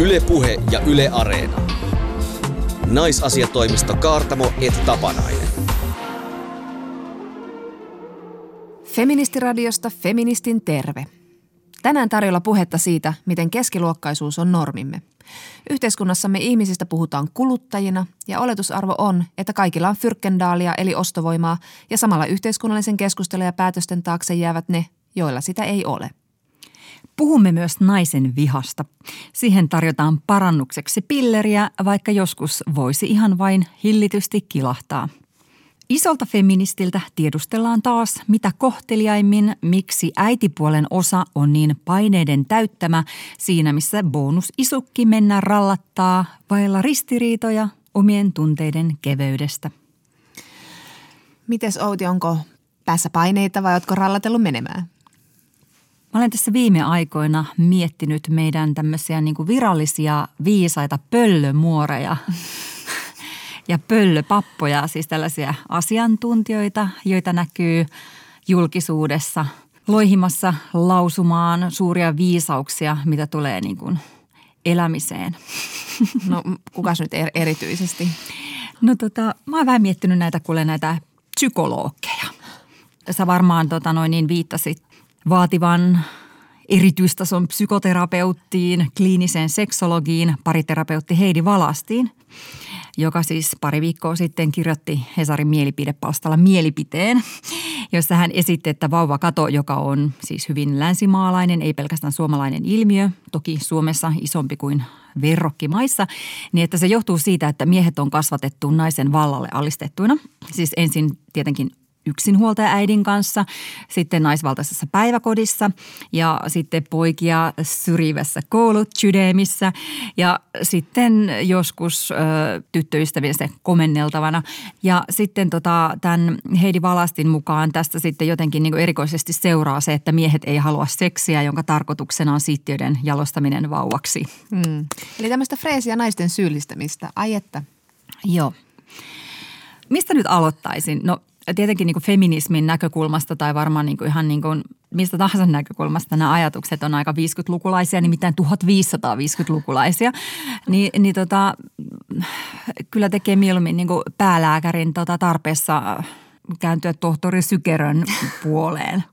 Ylepuhe ja Yle Areena. Naisasiatoimisto Kaartamo et Tapanainen. Feministiradiosta Feministin terve. Tänään tarjolla puhetta siitä, miten keskiluokkaisuus on normimme. Yhteiskunnassamme ihmisistä puhutaan kuluttajina ja oletusarvo on, että kaikilla on fyrkkendaalia eli ostovoimaa ja samalla yhteiskunnallisen keskustelun ja päätösten taakse jäävät ne, joilla sitä ei ole. Puhumme myös naisen vihasta. Siihen tarjotaan parannukseksi pilleriä, vaikka joskus voisi ihan vain hillitysti kilahtaa. Isolta feministiltä tiedustellaan taas, mitä kohteliaimmin, miksi äitipuolen osa on niin paineiden täyttämä siinä, missä bonusisukki mennä rallattaa vailla ristiriitoja omien tunteiden keveydestä. Mites Outi, onko päässä paineita vai ootko rallatellut menemään? Mä olen tässä viime aikoina miettinyt meidän tämmöisiä niin kuin virallisia viisaita pöllömuoreja ja pöllöpappoja, siis tällaisia asiantuntijoita, joita näkyy julkisuudessa loihimassa lausumaan suuria viisauksia, mitä tulee niin kuin elämiseen. No kukas nyt er- erityisesti? No tota, mä oon vähän miettinyt näitä, kuule näitä psykologeja. Sä varmaan tota noin niin viittasit vaativan erityistason psykoterapeuttiin, kliiniseen seksologiin, pariterapeutti Heidi Valastiin, joka siis pari viikkoa sitten kirjoitti Hesarin mielipidepalstalla mielipiteen, jossa hän esitti, että vauvakato, joka on siis hyvin länsimaalainen, ei pelkästään suomalainen ilmiö, toki Suomessa isompi kuin verrokkimaissa, niin että se johtuu siitä, että miehet on kasvatettu naisen vallalle alistettuina. Siis ensin tietenkin yksinhuoltaja-äidin kanssa, sitten naisvaltaisessa päiväkodissa ja sitten poikia syrjivässä koulutsydemissä ja sitten joskus ö, tyttöystäviensä komenneltavana. Ja sitten tota, tämän Heidi Valastin mukaan tästä sitten jotenkin niin erikoisesti seuraa se, että miehet ei halua seksiä, jonka tarkoituksena on siittiöiden jalostaminen vauvaksi. Hmm. Eli tämmöistä freesiä naisten syyllistämistä. Ai että. Joo. Mistä nyt aloittaisin? No tietenkin niin kuin feminismin näkökulmasta tai varmaan niin kuin ihan niin kuin mistä tahansa näkökulmasta nämä ajatukset on aika 50-lukulaisia, nimittäin 1550-lukulaisia, niin, niin tota, kyllä tekee mieluummin niin kuin päälääkärin tota tarpeessa kääntyä tohtori Sykerön puoleen.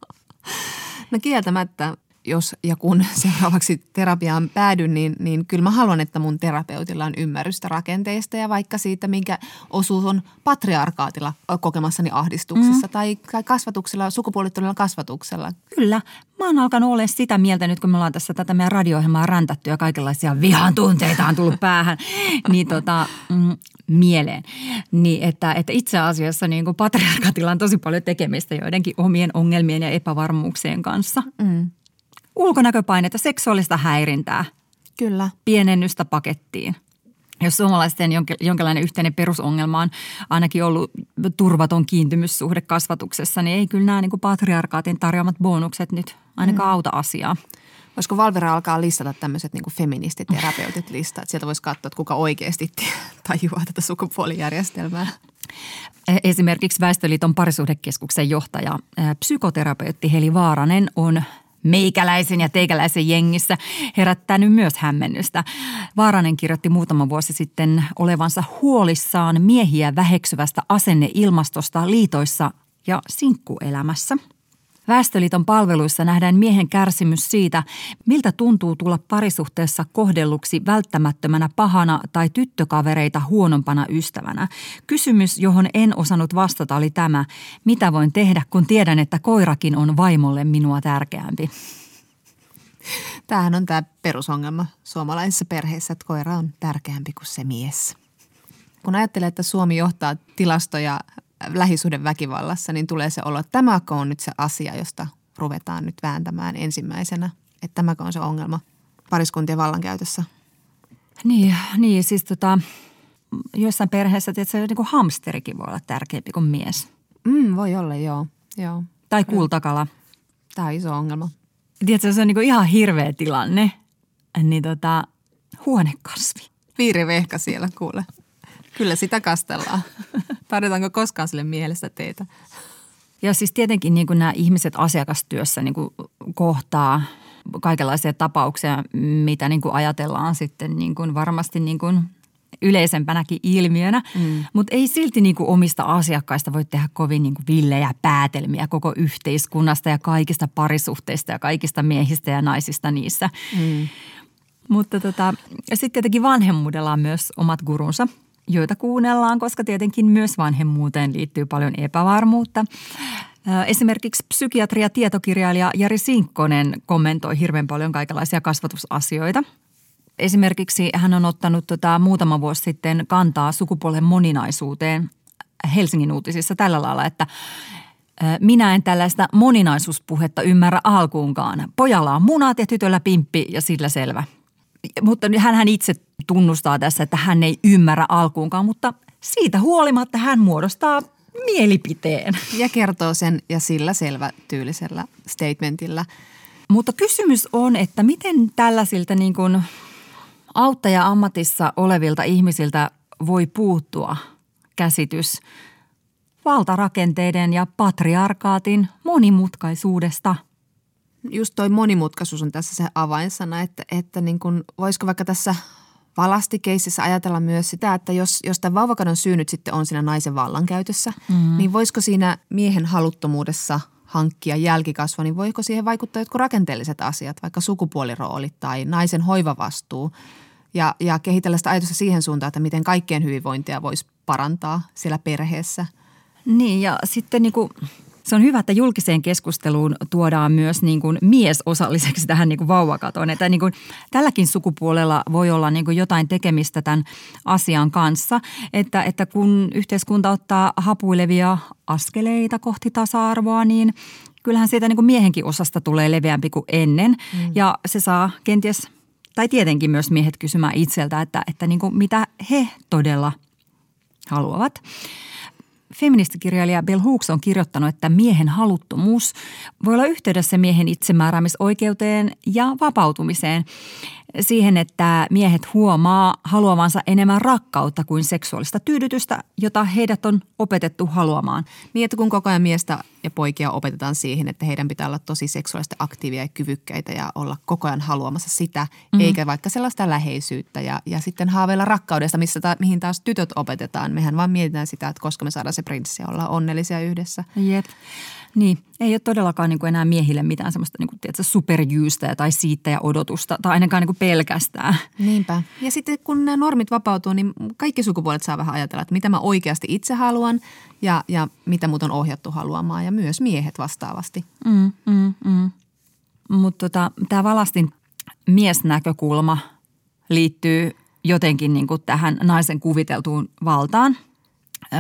No kieltämättä jos ja kun seuraavaksi terapiaan päädyn, niin, niin kyllä mä haluan, että mun terapeutilla on ymmärrystä rakenteista ja vaikka siitä, minkä osuus on patriarkaatilla kokemassani ahdistuksessa mm. tai, tai kasvatuksella, sukupuolittuneella kasvatuksella. Kyllä. Mä oon alkanut olla sitä mieltä nyt, kun me ollaan tässä tätä meidän radio-ohjelmaa räntätty ja kaikenlaisia vihan tunteita on tullut päähän, niin tota, mm, mieleen. Niin että, että itse asiassa niin kuin patriarkaatilla on tosi paljon tekemistä joidenkin omien ongelmien ja epävarmuuksien kanssa. Mm ulkonäköpainetta, seksuaalista häirintää. Kyllä. Pienennystä pakettiin. Jos suomalaisten jonkinlainen yhteinen perusongelma on ainakin ollut turvaton kiintymyssuhde kasvatuksessa, niin ei kyllä nämä niin kuin patriarkaatin tarjoamat bonukset nyt ainakaan mm. auta asiaa. Voisiko Valvera alkaa listata tämmöiset niin feministiterapeutit listat, että sieltä voisi katsoa, että kuka oikeasti tajuaa tätä sukupuolijärjestelmää? E, esimerkiksi Väestöliiton parisuhdekeskuksen johtaja, psykoterapeutti Heli Vaaranen on meikäläisen ja teikäläisen jengissä herättänyt myös hämmennystä. Vaaranen kirjoitti muutama vuosi sitten olevansa huolissaan miehiä väheksyvästä asenneilmastosta liitoissa ja sinkkuelämässä – Väestöliiton palveluissa nähdään miehen kärsimys siitä, miltä tuntuu tulla parisuhteessa kohdelluksi välttämättömänä pahana tai tyttökavereita huonompana ystävänä. Kysymys, johon en osannut vastata, oli tämä, mitä voin tehdä, kun tiedän, että koirakin on vaimolle minua tärkeämpi. Tämähän on tämä perusongelma suomalaisissa perheissä, että koira on tärkeämpi kuin se mies. Kun ajattelee, että Suomi johtaa tilastoja lähisuuden väkivallassa, niin tulee se olo, että tämäkö on nyt se asia, josta ruvetaan nyt vääntämään ensimmäisenä. Että tämäkö on se ongelma pariskuntien vallankäytössä. Niin, niin siis tota, joissain perheissä tietysti niin kuin hamsterikin voi olla tärkeämpi kuin mies. Mm, voi olla, joo. joo. Tai kultakala. Tämä on iso ongelma. Tiedätkö, se on niin ihan hirveä tilanne. Niin tota, huonekasvi. Piirivehka siellä, kuule. Kyllä sitä kastellaan. Tarjotaanko koskaan sille mielestä teitä? Ja siis tietenkin niin kuin nämä ihmiset asiakastyössä niin kuin kohtaa kaikenlaisia tapauksia, mitä niin kuin ajatellaan sitten niin kuin varmasti niin kuin yleisempänäkin ilmiönä, mm. mutta ei silti niin kuin omista asiakkaista voi tehdä kovin niin kuin villejä päätelmiä koko yhteiskunnasta ja kaikista parisuhteista ja kaikista miehistä ja naisista niissä. Mm. Mutta tota, sitten tietenkin vanhemmuudella on myös omat gurunsa, joita kuunnellaan, koska tietenkin myös vanhemmuuteen liittyy paljon epävarmuutta. Esimerkiksi psykiatria tietokirjailija Jari Sinkkonen kommentoi hirveän paljon kaikenlaisia kasvatusasioita. Esimerkiksi hän on ottanut tota muutama vuosi sitten kantaa sukupuolen moninaisuuteen Helsingin uutisissa tällä lailla, että minä en tällaista moninaisuuspuhetta ymmärrä alkuunkaan. Pojalla on munat ja tytöllä pimppi ja sillä selvä. Mutta hän itse tunnustaa tässä, että hän ei ymmärrä alkuunkaan, mutta siitä huolimatta hän muodostaa mielipiteen. Ja kertoo sen ja sillä selvä tyylisellä statementilla. Mutta kysymys on, että miten tällaisilta niin kuin auttaja-ammatissa olevilta ihmisiltä voi puuttua käsitys valtarakenteiden ja patriarkaatin monimutkaisuudesta – just toi monimutkaisuus on tässä se avainsana, että, että niin kuin, voisiko vaikka tässä valastikeississä ajatella myös sitä, että jos, jos tämä vauvakadon syy nyt sitten on siinä naisen vallankäytössä, mm-hmm. niin voisiko siinä miehen haluttomuudessa hankkia jälkikasvua, niin voiko siihen vaikuttaa jotkut rakenteelliset asiat, vaikka sukupuoliroolit tai naisen hoivavastuu ja, ja kehitellä sitä ajatusta siihen suuntaan, että miten kaikkien hyvinvointia voisi parantaa siellä perheessä. Niin ja sitten niin kuin se on hyvä, että julkiseen keskusteluun tuodaan myös niin kuin mies osalliseksi tähän niin kuin vauvakatoon. Että niin kuin tälläkin sukupuolella voi olla niin kuin jotain tekemistä tämän asian kanssa. Että, että kun yhteiskunta ottaa hapuilevia askeleita kohti tasa-arvoa, niin kyllähän siitä niin kuin miehenkin osasta tulee leveämpi kuin ennen. Mm. Ja se saa kenties, tai tietenkin myös miehet kysymään itseltä, että, että niin kuin mitä he todella haluavat. Feministikirjailija Bell Hooks on kirjoittanut, että miehen haluttomuus voi olla yhteydessä miehen itsemääräämisoikeuteen ja vapautumiseen siihen, että miehet huomaa haluavansa enemmän rakkautta kuin seksuaalista tyydytystä, jota heidät on opetettu haluamaan. Niin, että kun koko ajan miestä ja poikia opetetaan siihen, että heidän pitää olla tosi seksuaalisesti aktiivia ja kyvykkäitä ja olla koko ajan haluamassa sitä, mm-hmm. eikä vaikka sellaista läheisyyttä ja, ja sitten haaveilla rakkaudesta, missä ta, mihin taas tytöt opetetaan. Mehän vaan mietitään sitä, että koska me saadaan se prinssi olla onnellisia yhdessä. Jep. Niin, ei ole todellakaan niin kuin enää miehille mitään semmoista niin kuin, tiedätkö, superjyystä tai siitä ja odotusta tai ainakaan niin kuin pelkästään. Niinpä. Ja sitten kun nämä normit vapautuu, niin kaikki sukupuolet saa vähän ajatella, että mitä mä oikeasti itse haluan ja, ja mitä mut on ohjattu haluamaan ja myös miehet vastaavasti. Mm, mm, mm. Mutta tota, tämä Valastin miesnäkökulma liittyy jotenkin niin kuin tähän naisen kuviteltuun valtaan,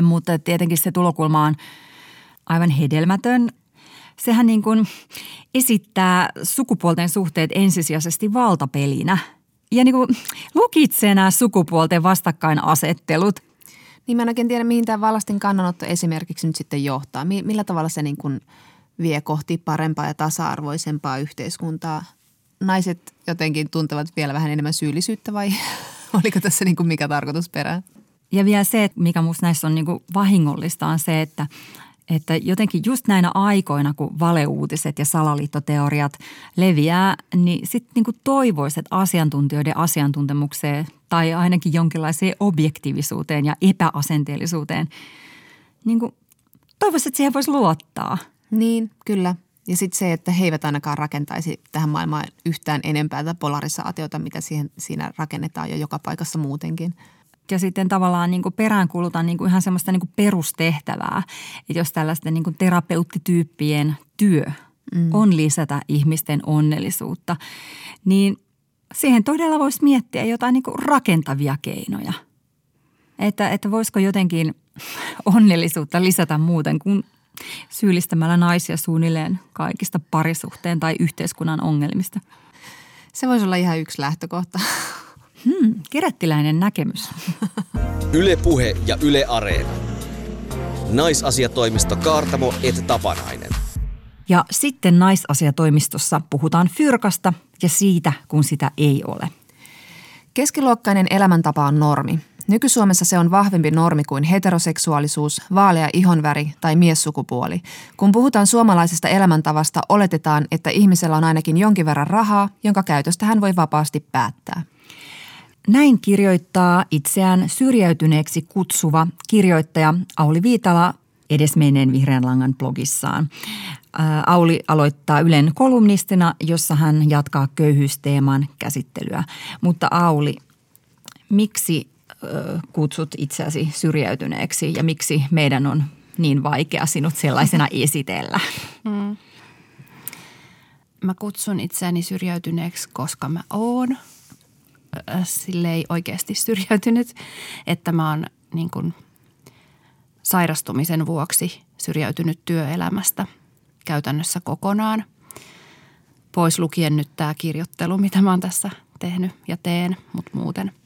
mutta tietenkin se tulokulma on – aivan hedelmätön. Sehän niin kuin esittää sukupuolten suhteet ensisijaisesti valtapelinä ja niin kuin lukitsee nämä sukupuolten vastakkainasettelut. Niin mä en oikein tiedä, mihin tämä Vallastin kannanotto esimerkiksi nyt sitten johtaa. Millä tavalla se niin kuin vie kohti parempaa ja tasa-arvoisempaa yhteiskuntaa? Naiset jotenkin tuntevat vielä vähän enemmän syyllisyyttä vai oliko tässä niin kuin mikä tarkoitusperä? Ja vielä se, mikä minusta näissä on niin kuin vahingollista, on se, että että jotenkin just näinä aikoina, kun valeuutiset ja salaliittoteoriat leviää, niin sitten niinku toivoisit asiantuntijoiden asiantuntemukseen tai ainakin jonkinlaiseen objektiivisuuteen ja epäasenteellisuuteen. Niin toivoisit, että siihen voisi luottaa. Niin, kyllä. Ja sitten se, että he eivät ainakaan rakentaisi tähän maailmaan yhtään enempää tätä polarisaatiota, mitä siihen, siinä rakennetaan jo joka paikassa muutenkin – ja sitten tavallaan niin kuin peräänkulutan niin kuin ihan semmoista niin kuin perustehtävää, että jos tällaisten niin kuin terapeuttityyppien työ mm. on lisätä ihmisten onnellisuutta, niin siihen todella voisi miettiä jotain niin kuin rakentavia keinoja. Että, että voisiko jotenkin onnellisuutta lisätä muuten kuin syyllistämällä naisia suunnilleen kaikista parisuhteen tai yhteiskunnan ongelmista. Se voisi olla ihan yksi lähtökohta. Hmm, kerättiläinen näkemys. Yle Puhe ja Yle Areena. Naisasiatoimisto Kaartamo et Tapanainen. Ja sitten naisasiatoimistossa puhutaan fyrkasta ja siitä, kun sitä ei ole. Keskiluokkainen elämäntapa on normi. Nyky-Suomessa se on vahvempi normi kuin heteroseksuaalisuus, vaalea ihonväri tai miessukupuoli. Kun puhutaan suomalaisesta elämäntavasta, oletetaan, että ihmisellä on ainakin jonkin verran rahaa, jonka käytöstä hän voi vapaasti päättää. Näin kirjoittaa itseään syrjäytyneeksi kutsuva kirjoittaja Auli Viitala edesmenneen vihreän langan blogissaan. Auli aloittaa Ylen kolumnistina, jossa hän jatkaa köyhyysteeman käsittelyä. Mutta Auli, miksi kutsut itseäsi syrjäytyneeksi ja miksi meidän on niin vaikea sinut sellaisena esitellä? Mm. Mä kutsun itseäni syrjäytyneeksi, koska mä oon sille ei oikeasti syrjäytynyt, että mä oon niin kuin sairastumisen vuoksi syrjäytynyt työelämästä käytännössä kokonaan. Pois lukien nyt tämä kirjoittelu, mitä mä oon tässä tehnyt ja teen, mutta muuten –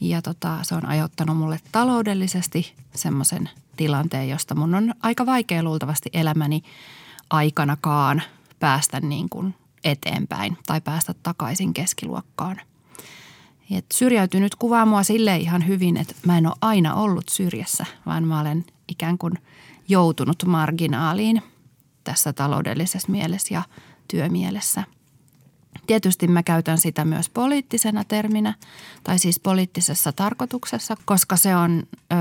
ja tota, se on aiheuttanut mulle taloudellisesti semmoisen tilanteen, josta mun on aika vaikea luultavasti elämäni aikanakaan päästä niin kuin eteenpäin tai päästä takaisin keskiluokkaan. Et syrjäytynyt kuvaa mua sille ihan hyvin, että mä en ole aina ollut syrjässä, vaan mä olen ikään kuin joutunut marginaaliin tässä taloudellisessa mielessä ja työmielessä – Tietysti mä käytän sitä myös poliittisena terminä, tai siis poliittisessa tarkoituksessa, koska se on ö,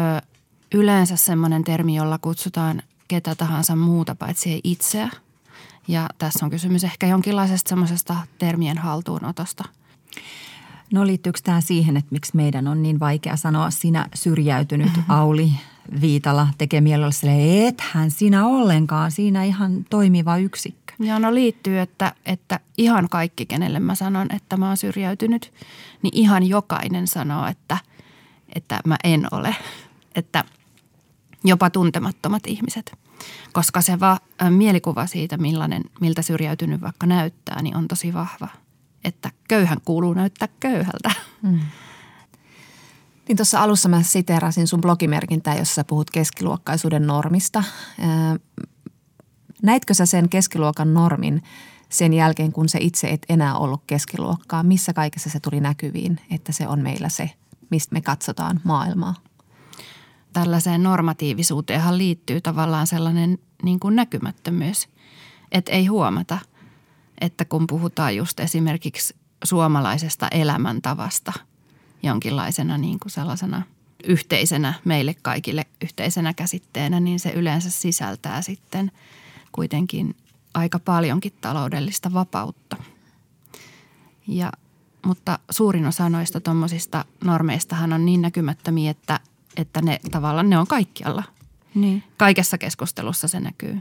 yleensä semmoinen termi, jolla kutsutaan ketä tahansa muuta paitsi itseä. Ja tässä on kysymys ehkä jonkinlaisesta semmoisesta termien haltuunotosta. No liittyykö tämä siihen, että miksi meidän on niin vaikea sanoa sinä syrjäytynyt Auli Viitala tekee mielellä sille, ethän sinä ollenkaan, siinä ihan toimiva yksikkö. Joo, no liittyy, että, että ihan kaikki, kenelle mä sanon, että mä oon syrjäytynyt, niin ihan jokainen sanoo, että, että mä en ole. Että jopa tuntemattomat ihmiset. Koska se va, mielikuva siitä, millainen, miltä syrjäytynyt vaikka näyttää, niin on tosi vahva. Että köyhän kuuluu näyttää köyhältä. Mm. Niin tuossa alussa mä siteerasin sun blogimerkintää, jossa sä puhut keskiluokkaisuuden normista. Näitkö sä sen keskiluokan normin sen jälkeen, kun se itse et enää ollut keskiluokkaa? Missä kaikessa se tuli näkyviin, että se on meillä se, mistä me katsotaan maailmaa? Tällaiseen normatiivisuuteenhan liittyy tavallaan sellainen niin kuin näkymättömyys, että ei huomata, että kun puhutaan just esimerkiksi suomalaisesta elämäntavasta jonkinlaisena niin kuin sellaisena yhteisenä meille kaikille yhteisenä käsitteenä, niin se yleensä sisältää sitten – kuitenkin aika paljonkin taloudellista vapautta. Ja, mutta suurin osa noista tuommoisista normeistahan on niin näkymättömiä, että, että ne tavallaan ne on kaikkialla. Niin. Kaikessa keskustelussa se näkyy.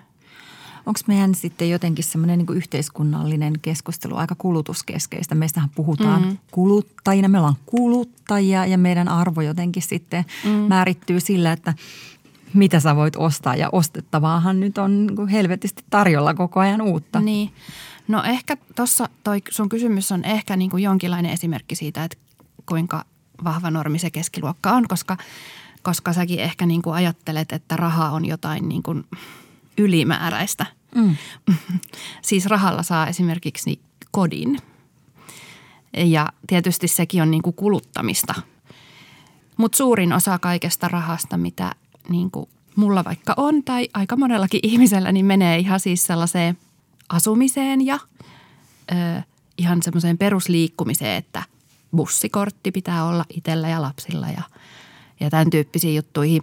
Onko meidän sitten jotenkin semmoinen niin yhteiskunnallinen keskustelu aika kulutuskeskeistä? Meistähän puhutaan mm. kuluttajina, me ollaan kuluttajia ja meidän arvo jotenkin sitten mm. määrittyy sillä, että mitä sä voit ostaa ja ostettavaahan nyt on niin helvetisti tarjolla koko ajan uutta. Niin. No ehkä tuossa toi sun kysymys on ehkä niin kuin jonkinlainen esimerkki siitä, että kuinka vahva normi se keskiluokka on, koska, koska säkin ehkä niin kuin ajattelet, että raha on jotain niin kuin ylimääräistä. Mm. siis rahalla saa esimerkiksi kodin ja tietysti sekin on niin kuin kuluttamista. Mutta suurin osa kaikesta rahasta, mitä niin kuin mulla vaikka on tai aika monellakin ihmisellä, niin menee ihan siis sellaiseen asumiseen ja ö, ihan semmoiseen perusliikkumiseen, että bussikortti pitää olla itsellä ja lapsilla ja, ja tämän tyyppisiin juttuihin.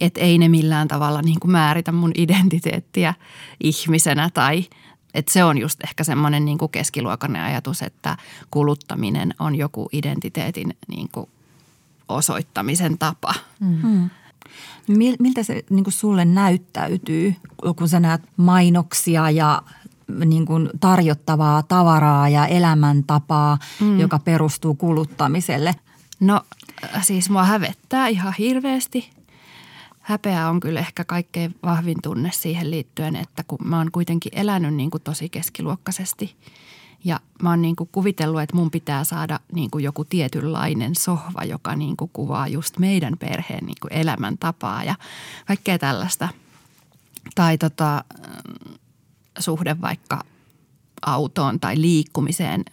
Että ei ne millään tavalla niin kuin määritä mun identiteettiä ihmisenä tai että se on just ehkä semmoinen niin kuin keskiluokan ajatus, että kuluttaminen on joku identiteetin niin kuin osoittamisen tapa. Mm. Miltä se niin kuin sulle näyttäytyy, kun sä näet mainoksia ja niin kuin tarjottavaa tavaraa ja elämäntapaa, mm. joka perustuu kuluttamiselle? No siis mua hävettää ihan hirveästi. Häpeä on kyllä ehkä kaikkein vahvin tunne siihen liittyen, että kun mä oon kuitenkin elänyt niin kuin tosi keskiluokkaisesti – ja mä oon niin kuin kuvitellut, että mun pitää saada niin kuin joku tietynlainen sohva, joka niin kuin kuvaa just meidän perheen niin kuin elämäntapaa ja kaikkea tällaista. Tai tota, suhde vaikka autoon tai liikkumiseen.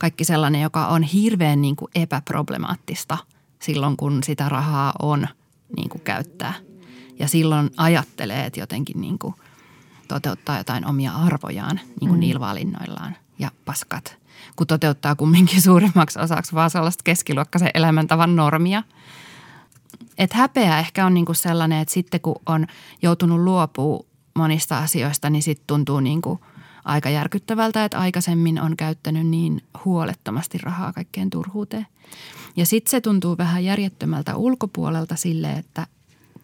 Kaikki sellainen, joka on hirveän niin kuin epäproblemaattista silloin, kun sitä rahaa on niin kuin käyttää. Ja silloin ajattelee, että jotenkin niin kuin toteuttaa jotain omia arvojaan niin kuin mm. niillä valinnoillaan ja paskat. Kun toteuttaa kumminkin suurimmaksi osaksi vaan sellaista keskiluokkaisen elämäntavan normia. Et häpeä ehkä on niin kuin sellainen, että sitten kun on joutunut luopua monista asioista, niin sitten tuntuu niin kuin aika järkyttävältä, että aikaisemmin on käyttänyt niin huolettomasti rahaa kaikkeen turhuuteen. Ja sitten se tuntuu vähän järjettömältä ulkopuolelta sille, että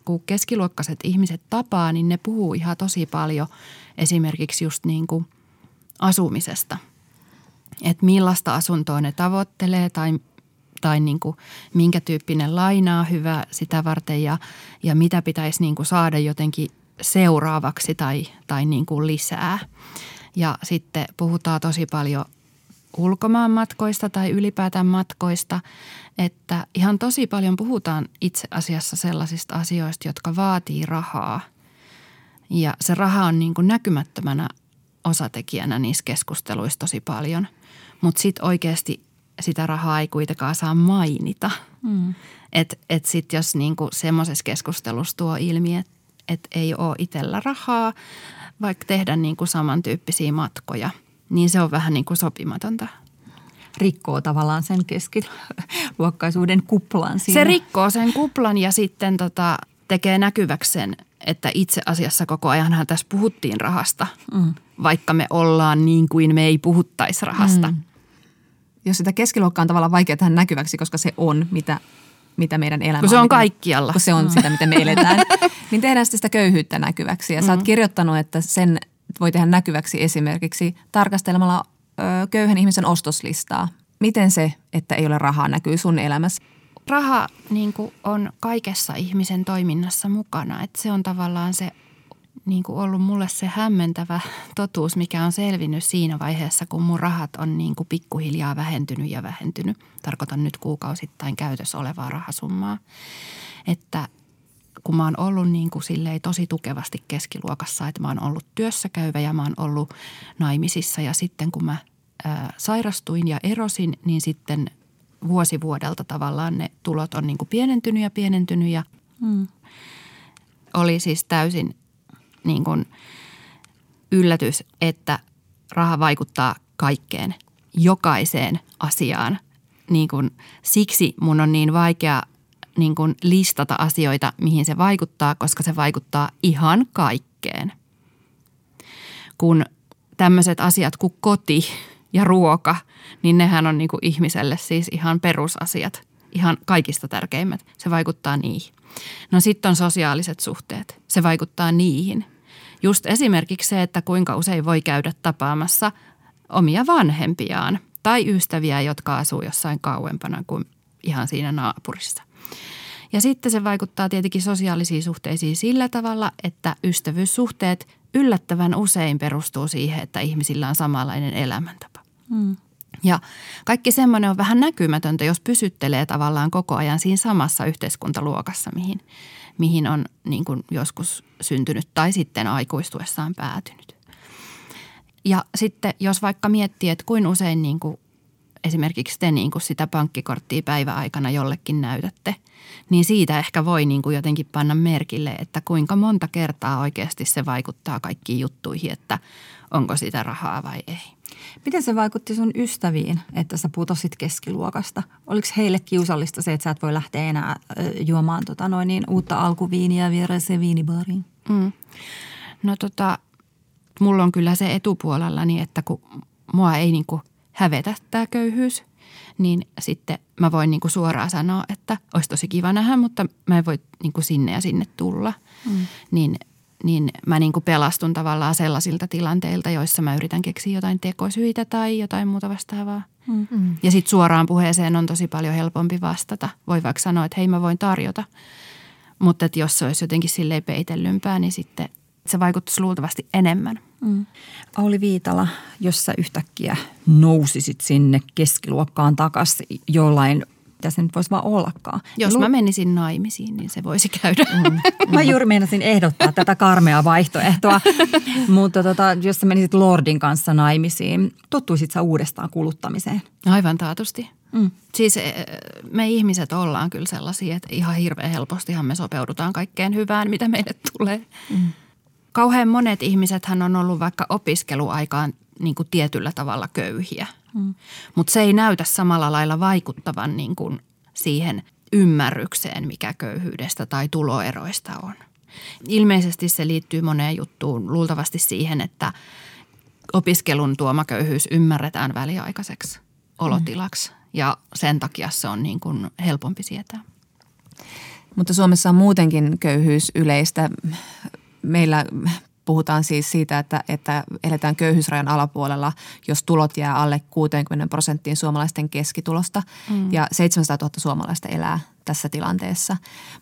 kun keskiluokkaiset ihmiset tapaa, niin ne puhuu ihan tosi paljon esimerkiksi just niin kuin asumisesta. Että millaista asuntoa ne tavoittelee tai, tai niin kuin minkä tyyppinen lainaa hyvä sitä varten ja, ja mitä pitäisi niin kuin saada jotenkin seuraavaksi tai, tai niin kuin lisää. Ja sitten puhutaan tosi paljon ulkomaan matkoista tai ylipäätään matkoista, että ihan tosi paljon puhutaan itse asiassa sellaisista asioista, jotka vaatii rahaa. Ja se raha on niin kuin näkymättömänä osatekijänä niissä keskusteluissa tosi paljon. Mutta sitten oikeasti sitä rahaa ei kuitenkaan saa mainita. Mm. Että et sitten jos niinku semmoisessa keskustelussa tuo ilmi, että et ei ole itsellä rahaa, vaikka tehdä niinku samantyyppisiä matkoja, niin se on vähän niin kuin sopimatonta rikkoo tavallaan sen keskiluokkaisuuden kuplan siinä. Se rikkoo sen kuplan ja sitten tota, tekee näkyväksi sen, että itse asiassa koko ajanhan tässä puhuttiin rahasta, mm. vaikka me ollaan niin kuin me ei puhuttaisi rahasta. Mm. Jos sitä keskiluokkaa on tavallaan vaikea tehdä näkyväksi, koska se on, mitä, mitä meidän elämä kun se on. kaikkialla. Kun se on mm. sitä, mitä me eletään, niin tehdään sitä köyhyyttä näkyväksi. Ja mm. sä oot mm. kirjoittanut, että sen voi tehdä näkyväksi esimerkiksi tarkastelemalla ö, köyhän ihmisen ostoslistaa. Miten se, että ei ole rahaa, näkyy sun elämässä? Raha niin kuin on kaikessa ihmisen toiminnassa mukana. Et se on tavallaan se niin kuin ollut mulle se hämmentävä totuus, mikä on selvinnyt siinä vaiheessa, kun mun rahat on niin kuin pikkuhiljaa vähentynyt ja vähentynyt. Tarkoitan nyt kuukausittain käytössä olevaa rahasummaa. Että kun mä oon ollut niin kuin silleen tosi tukevasti keskiluokassa, että mä oon ollut työssä käyvä ja mä oon ollut naimisissa ja sitten kun mä ää, sairastuin ja erosin, niin sitten vuosi vuodelta tavallaan ne tulot on niin kuin pienentynyt ja pienentynyt ja hmm. oli siis täysin niin kuin yllätys, että raha vaikuttaa kaikkeen, jokaiseen asiaan. Niin kuin, siksi mun on niin vaikea niin kuin listata asioita, mihin se vaikuttaa, koska se vaikuttaa ihan kaikkeen. Kun tämmöiset asiat kuin koti ja ruoka, niin nehän on niin kuin ihmiselle siis ihan perusasiat, ihan kaikista tärkeimmät. Se vaikuttaa niihin. No sitten on sosiaaliset suhteet. Se vaikuttaa niihin. Just esimerkiksi se, että kuinka usein voi käydä tapaamassa omia vanhempiaan tai ystäviä, jotka asuu jossain kauempana kuin ihan siinä naapurissa – ja sitten se vaikuttaa tietenkin sosiaalisiin suhteisiin sillä tavalla, että ystävyyssuhteet yllättävän usein perustuu siihen, että ihmisillä on samanlainen elämäntapa. Mm. Ja kaikki semmoinen on vähän näkymätöntä, jos pysyttelee tavallaan koko ajan siinä samassa yhteiskuntaluokassa, mihin, mihin on niin kuin joskus syntynyt tai sitten aikuistuessaan päätynyt. Ja sitten jos vaikka miettii, että kuin usein niin kuin esimerkiksi te niin kuin sitä pankkikorttia päiväaikana jollekin näytätte, niin siitä ehkä voi niin kuin jotenkin panna merkille, että kuinka monta kertaa oikeasti se vaikuttaa kaikkiin juttuihin, että onko sitä rahaa vai ei. Miten se vaikutti sun ystäviin, että sä putosit keskiluokasta? Oliko heille kiusallista se, että sä et voi lähteä enää juomaan tota noin niin, uutta alkuviiniä viereiseen viinibaariin? Mm. No tota, mulla on kyllä se etupuolellani, että kun mua ei niin kuin – hävetä tämä köyhyys, niin sitten mä voin niin kuin suoraan sanoa, että olisi tosi kiva nähdä, mutta mä en voi niin kuin sinne ja sinne tulla. Mm. Niin, niin mä niin kuin pelastun tavallaan sellaisilta tilanteilta, joissa mä yritän keksiä jotain tekosyitä tai jotain muuta vastaavaa. Mm. mm. Ja sitten suoraan puheeseen on tosi paljon helpompi vastata. Voi vaikka sanoa, että hei mä voin tarjota. Mutta että jos se olisi jotenkin silleen peitellympää, niin sitten se vaikuttaisi luultavasti enemmän – Mm. Auli Viitala, jos sä yhtäkkiä nousisit sinne keskiluokkaan takaisin jollain mitä se nyt voisi vaan ollakaan. Jos Ja mä menisin naimisiin, niin se voisi käydä. Mm. Mä juuri meinasin ehdottaa tätä karmea vaihtoehtoa, mutta tota, jos sä menisit Lordin kanssa naimisiin, tottuisit sä uudestaan kuluttamiseen? Aivan taatusti. Mm. Siis eh, me ihmiset ollaan kyllä sellaisia, että ihan hirveän helpostihan me sopeudutaan kaikkeen hyvään, mitä meille tulee. Mm. Kauhean monet ihmisethän on ollut vaikka opiskeluaikaan niin kuin tietyllä tavalla köyhiä. Mm. Mutta se ei näytä samalla lailla vaikuttavan niin kuin siihen ymmärrykseen, mikä köyhyydestä tai tuloeroista on. Ilmeisesti se liittyy moneen juttuun, luultavasti siihen, että opiskelun tuoma köyhyys ymmärretään väliaikaiseksi olotilaksi ja sen takia se on niin kuin helpompi sietää. Mutta Suomessa on muutenkin köyhyys yleistä. Meillä puhutaan siis siitä, että, että eletään köyhyysrajan alapuolella, jos tulot jää alle 60 prosenttiin suomalaisten keskitulosta mm. ja 700 000 suomalaista elää tässä tilanteessa.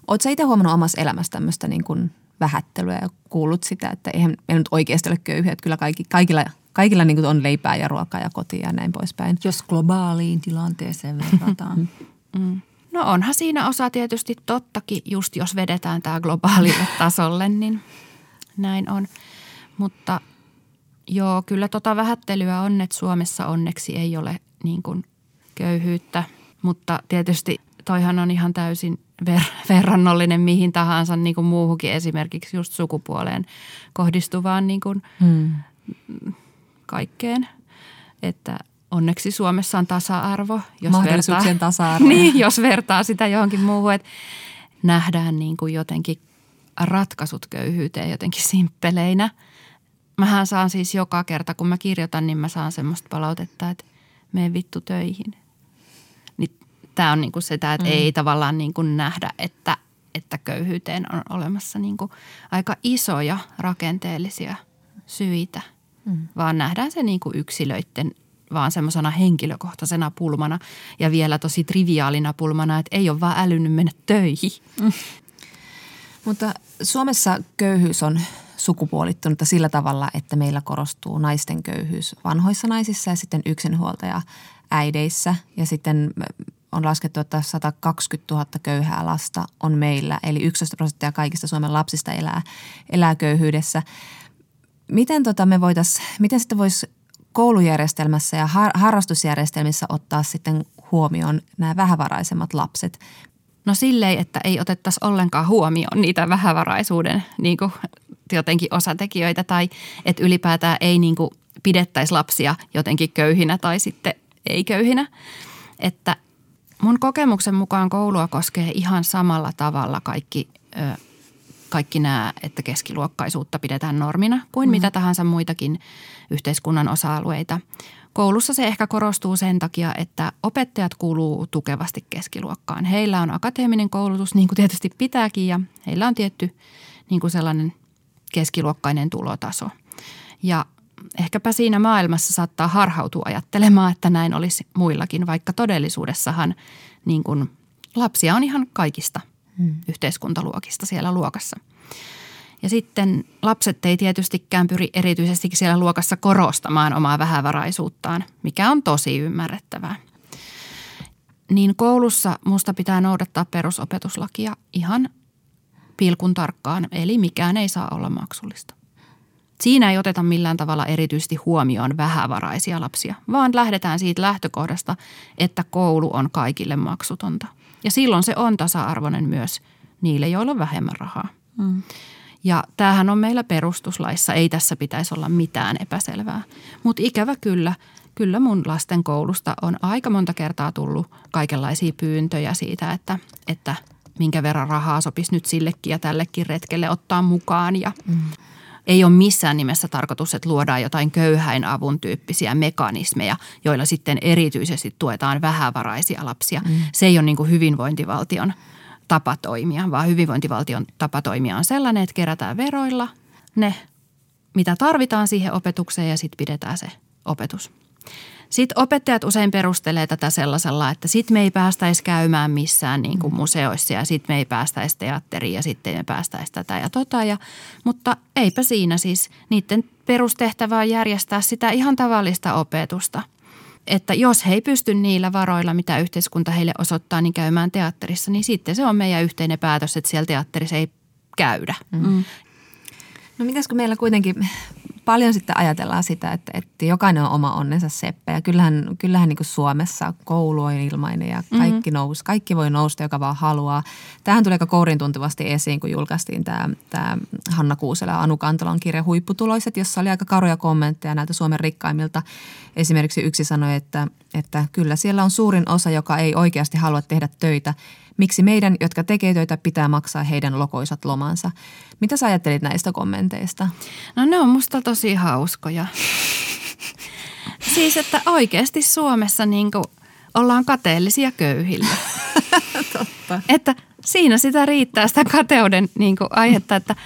Oletko itse huomannut omassa elämässä tämmöistä niin kuin vähättelyä ja kuullut sitä, että eihän meillä nyt oikeasti ole köyhiä, että kyllä kaikki, kaikilla, kaikilla niin kuin on leipää ja ruokaa ja kotia ja näin poispäin. Jos globaaliin tilanteeseen verrataan. mm. No onhan siinä osa tietysti tottakin, just jos vedetään tämä globaalille tasolle, niin näin on. Mutta joo, kyllä tota vähättelyä on, että Suomessa onneksi ei ole niin kuin köyhyyttä. Mutta tietysti toihan on ihan täysin ver- verrannollinen mihin tahansa niin kuin muuhunkin esimerkiksi just sukupuoleen kohdistuvaan niin kuin hmm. kaikkeen. Että onneksi Suomessa on tasa-arvo. Jos Mahdollisuuksien vertaa, tasa-arvo. Niin, jos vertaa sitä johonkin muuhun, että nähdään niin kuin jotenkin ratkaisut köyhyyteen jotenkin simppeleinä. Mähän saan siis joka kerta, kun mä kirjoitan, niin mä saan semmoista palautetta, että mene vittu töihin. Niin tämä on niin kuin sitä, että mm. ei tavallaan niin kuin nähdä, että, että köyhyyteen on olemassa niin kuin aika isoja rakenteellisia syitä, mm. vaan nähdään se niin kuin yksilöiden vaan semmoisena henkilökohtaisena pulmana ja vielä tosi triviaalina pulmana, että ei ole vaan älynyt mennä töihin. Mm. Mutta Suomessa köyhyys on sukupuolittunutta sillä tavalla, että meillä korostuu naisten köyhyys vanhoissa naisissa ja sitten yksinhuoltaja äideissä. Ja sitten on laskettu, että 120 000 köyhää lasta on meillä, eli 11 prosenttia kaikista Suomen lapsista elää, elää köyhyydessä. Miten, tota me voitais, miten sitten voisi koulujärjestelmässä ja har, harrastusjärjestelmissä ottaa sitten huomioon nämä vähävaraisemmat lapset? No silleen, että ei otettaisi ollenkaan huomioon niitä vähävaraisuuden niin kuin, jotenkin osatekijöitä tai että ylipäätään ei niin kuin, pidettäisi lapsia jotenkin köyhinä tai sitten ei köyhinä. Että mun kokemuksen mukaan koulua koskee ihan samalla tavalla kaikki, ö, kaikki nämä, että keskiluokkaisuutta pidetään normina kuin mm. mitä tahansa muitakin yhteiskunnan osa-alueita – Koulussa se ehkä korostuu sen takia, että opettajat kuuluu tukevasti keskiluokkaan. Heillä on akateeminen koulutus, niin kuin tietysti pitääkin, ja heillä on tietty niin kuin sellainen keskiluokkainen tulotaso. Ja ehkäpä siinä maailmassa saattaa harhautua ajattelemaan, että näin olisi muillakin, vaikka todellisuudessahan niin kuin lapsia on ihan kaikista hmm. yhteiskuntaluokista siellä luokassa – ja sitten lapset ei tietystikään pyri erityisesti siellä luokassa korostamaan omaa vähävaraisuuttaan, mikä on tosi ymmärrettävää. Niin koulussa musta pitää noudattaa perusopetuslakia ihan pilkun tarkkaan, eli mikään ei saa olla maksullista. Siinä ei oteta millään tavalla erityisesti huomioon vähävaraisia lapsia, vaan lähdetään siitä lähtökohdasta, että koulu on kaikille maksutonta. Ja silloin se on tasa-arvoinen myös niille, joilla on vähemmän rahaa. Mm. Ja tämähän on meillä perustuslaissa, ei tässä pitäisi olla mitään epäselvää. Mutta ikävä kyllä, kyllä mun lasten koulusta on aika monta kertaa tullut kaikenlaisia pyyntöjä siitä, että, että minkä verran rahaa sopisi nyt sillekin ja tällekin retkelle ottaa mukaan. Ja mm. ei ole missään nimessä tarkoitus, että luodaan jotain köyhäinavun tyyppisiä mekanismeja, joilla sitten erityisesti tuetaan vähävaraisia lapsia. Mm. Se ei ole niin hyvinvointivaltion – tapa toimia, vaan hyvinvointivaltion tapa toimia on sellainen, että kerätään veroilla ne, mitä tarvitaan siihen opetukseen ja sitten pidetään se opetus. Sitten opettajat usein perustelee tätä sellaisella, että sitten me ei päästäisi käymään missään niin kuin museoissa ja sitten me ei päästäisi teatteriin ja sitten me päästäisi tätä ja tota. Ja, mutta eipä siinä siis. Niiden perustehtävä on järjestää sitä ihan tavallista opetusta. Että jos he ei pysty niillä varoilla, mitä yhteiskunta heille osoittaa, niin käymään teatterissa, niin sitten se on meidän yhteinen päätös, että siellä teatterissa ei käydä. Mm. No mitäs kun meillä kuitenkin paljon sitten ajatellaan sitä, että, että jokainen on oma onnensa seppä. Ja kyllähän, kyllähän niin Suomessa koulu on ilmainen ja kaikki mm-hmm. nous, kaikki voi nousta, joka vaan haluaa. Tähän tulee aika kourin tuntuvasti esiin, kun julkaistiin tämä, tämä Hanna Kuusela ja Anu Kantalon kirja Huipputuloiset, jossa oli aika karuja kommentteja näiltä Suomen rikkaimmilta. Esimerkiksi yksi sanoi, että, että kyllä siellä on suurin osa, joka ei oikeasti halua tehdä töitä – Miksi meidän, jotka tekee töitä, pitää maksaa heidän lokoisat lomansa? Mitä sä ajattelit näistä kommenteista? No ne on musta tosi hauskoja. siis, että oikeasti Suomessa niin ollaan kateellisia köyhillä. Totta. Että siinä sitä riittää sitä kateuden niin aihetta, että,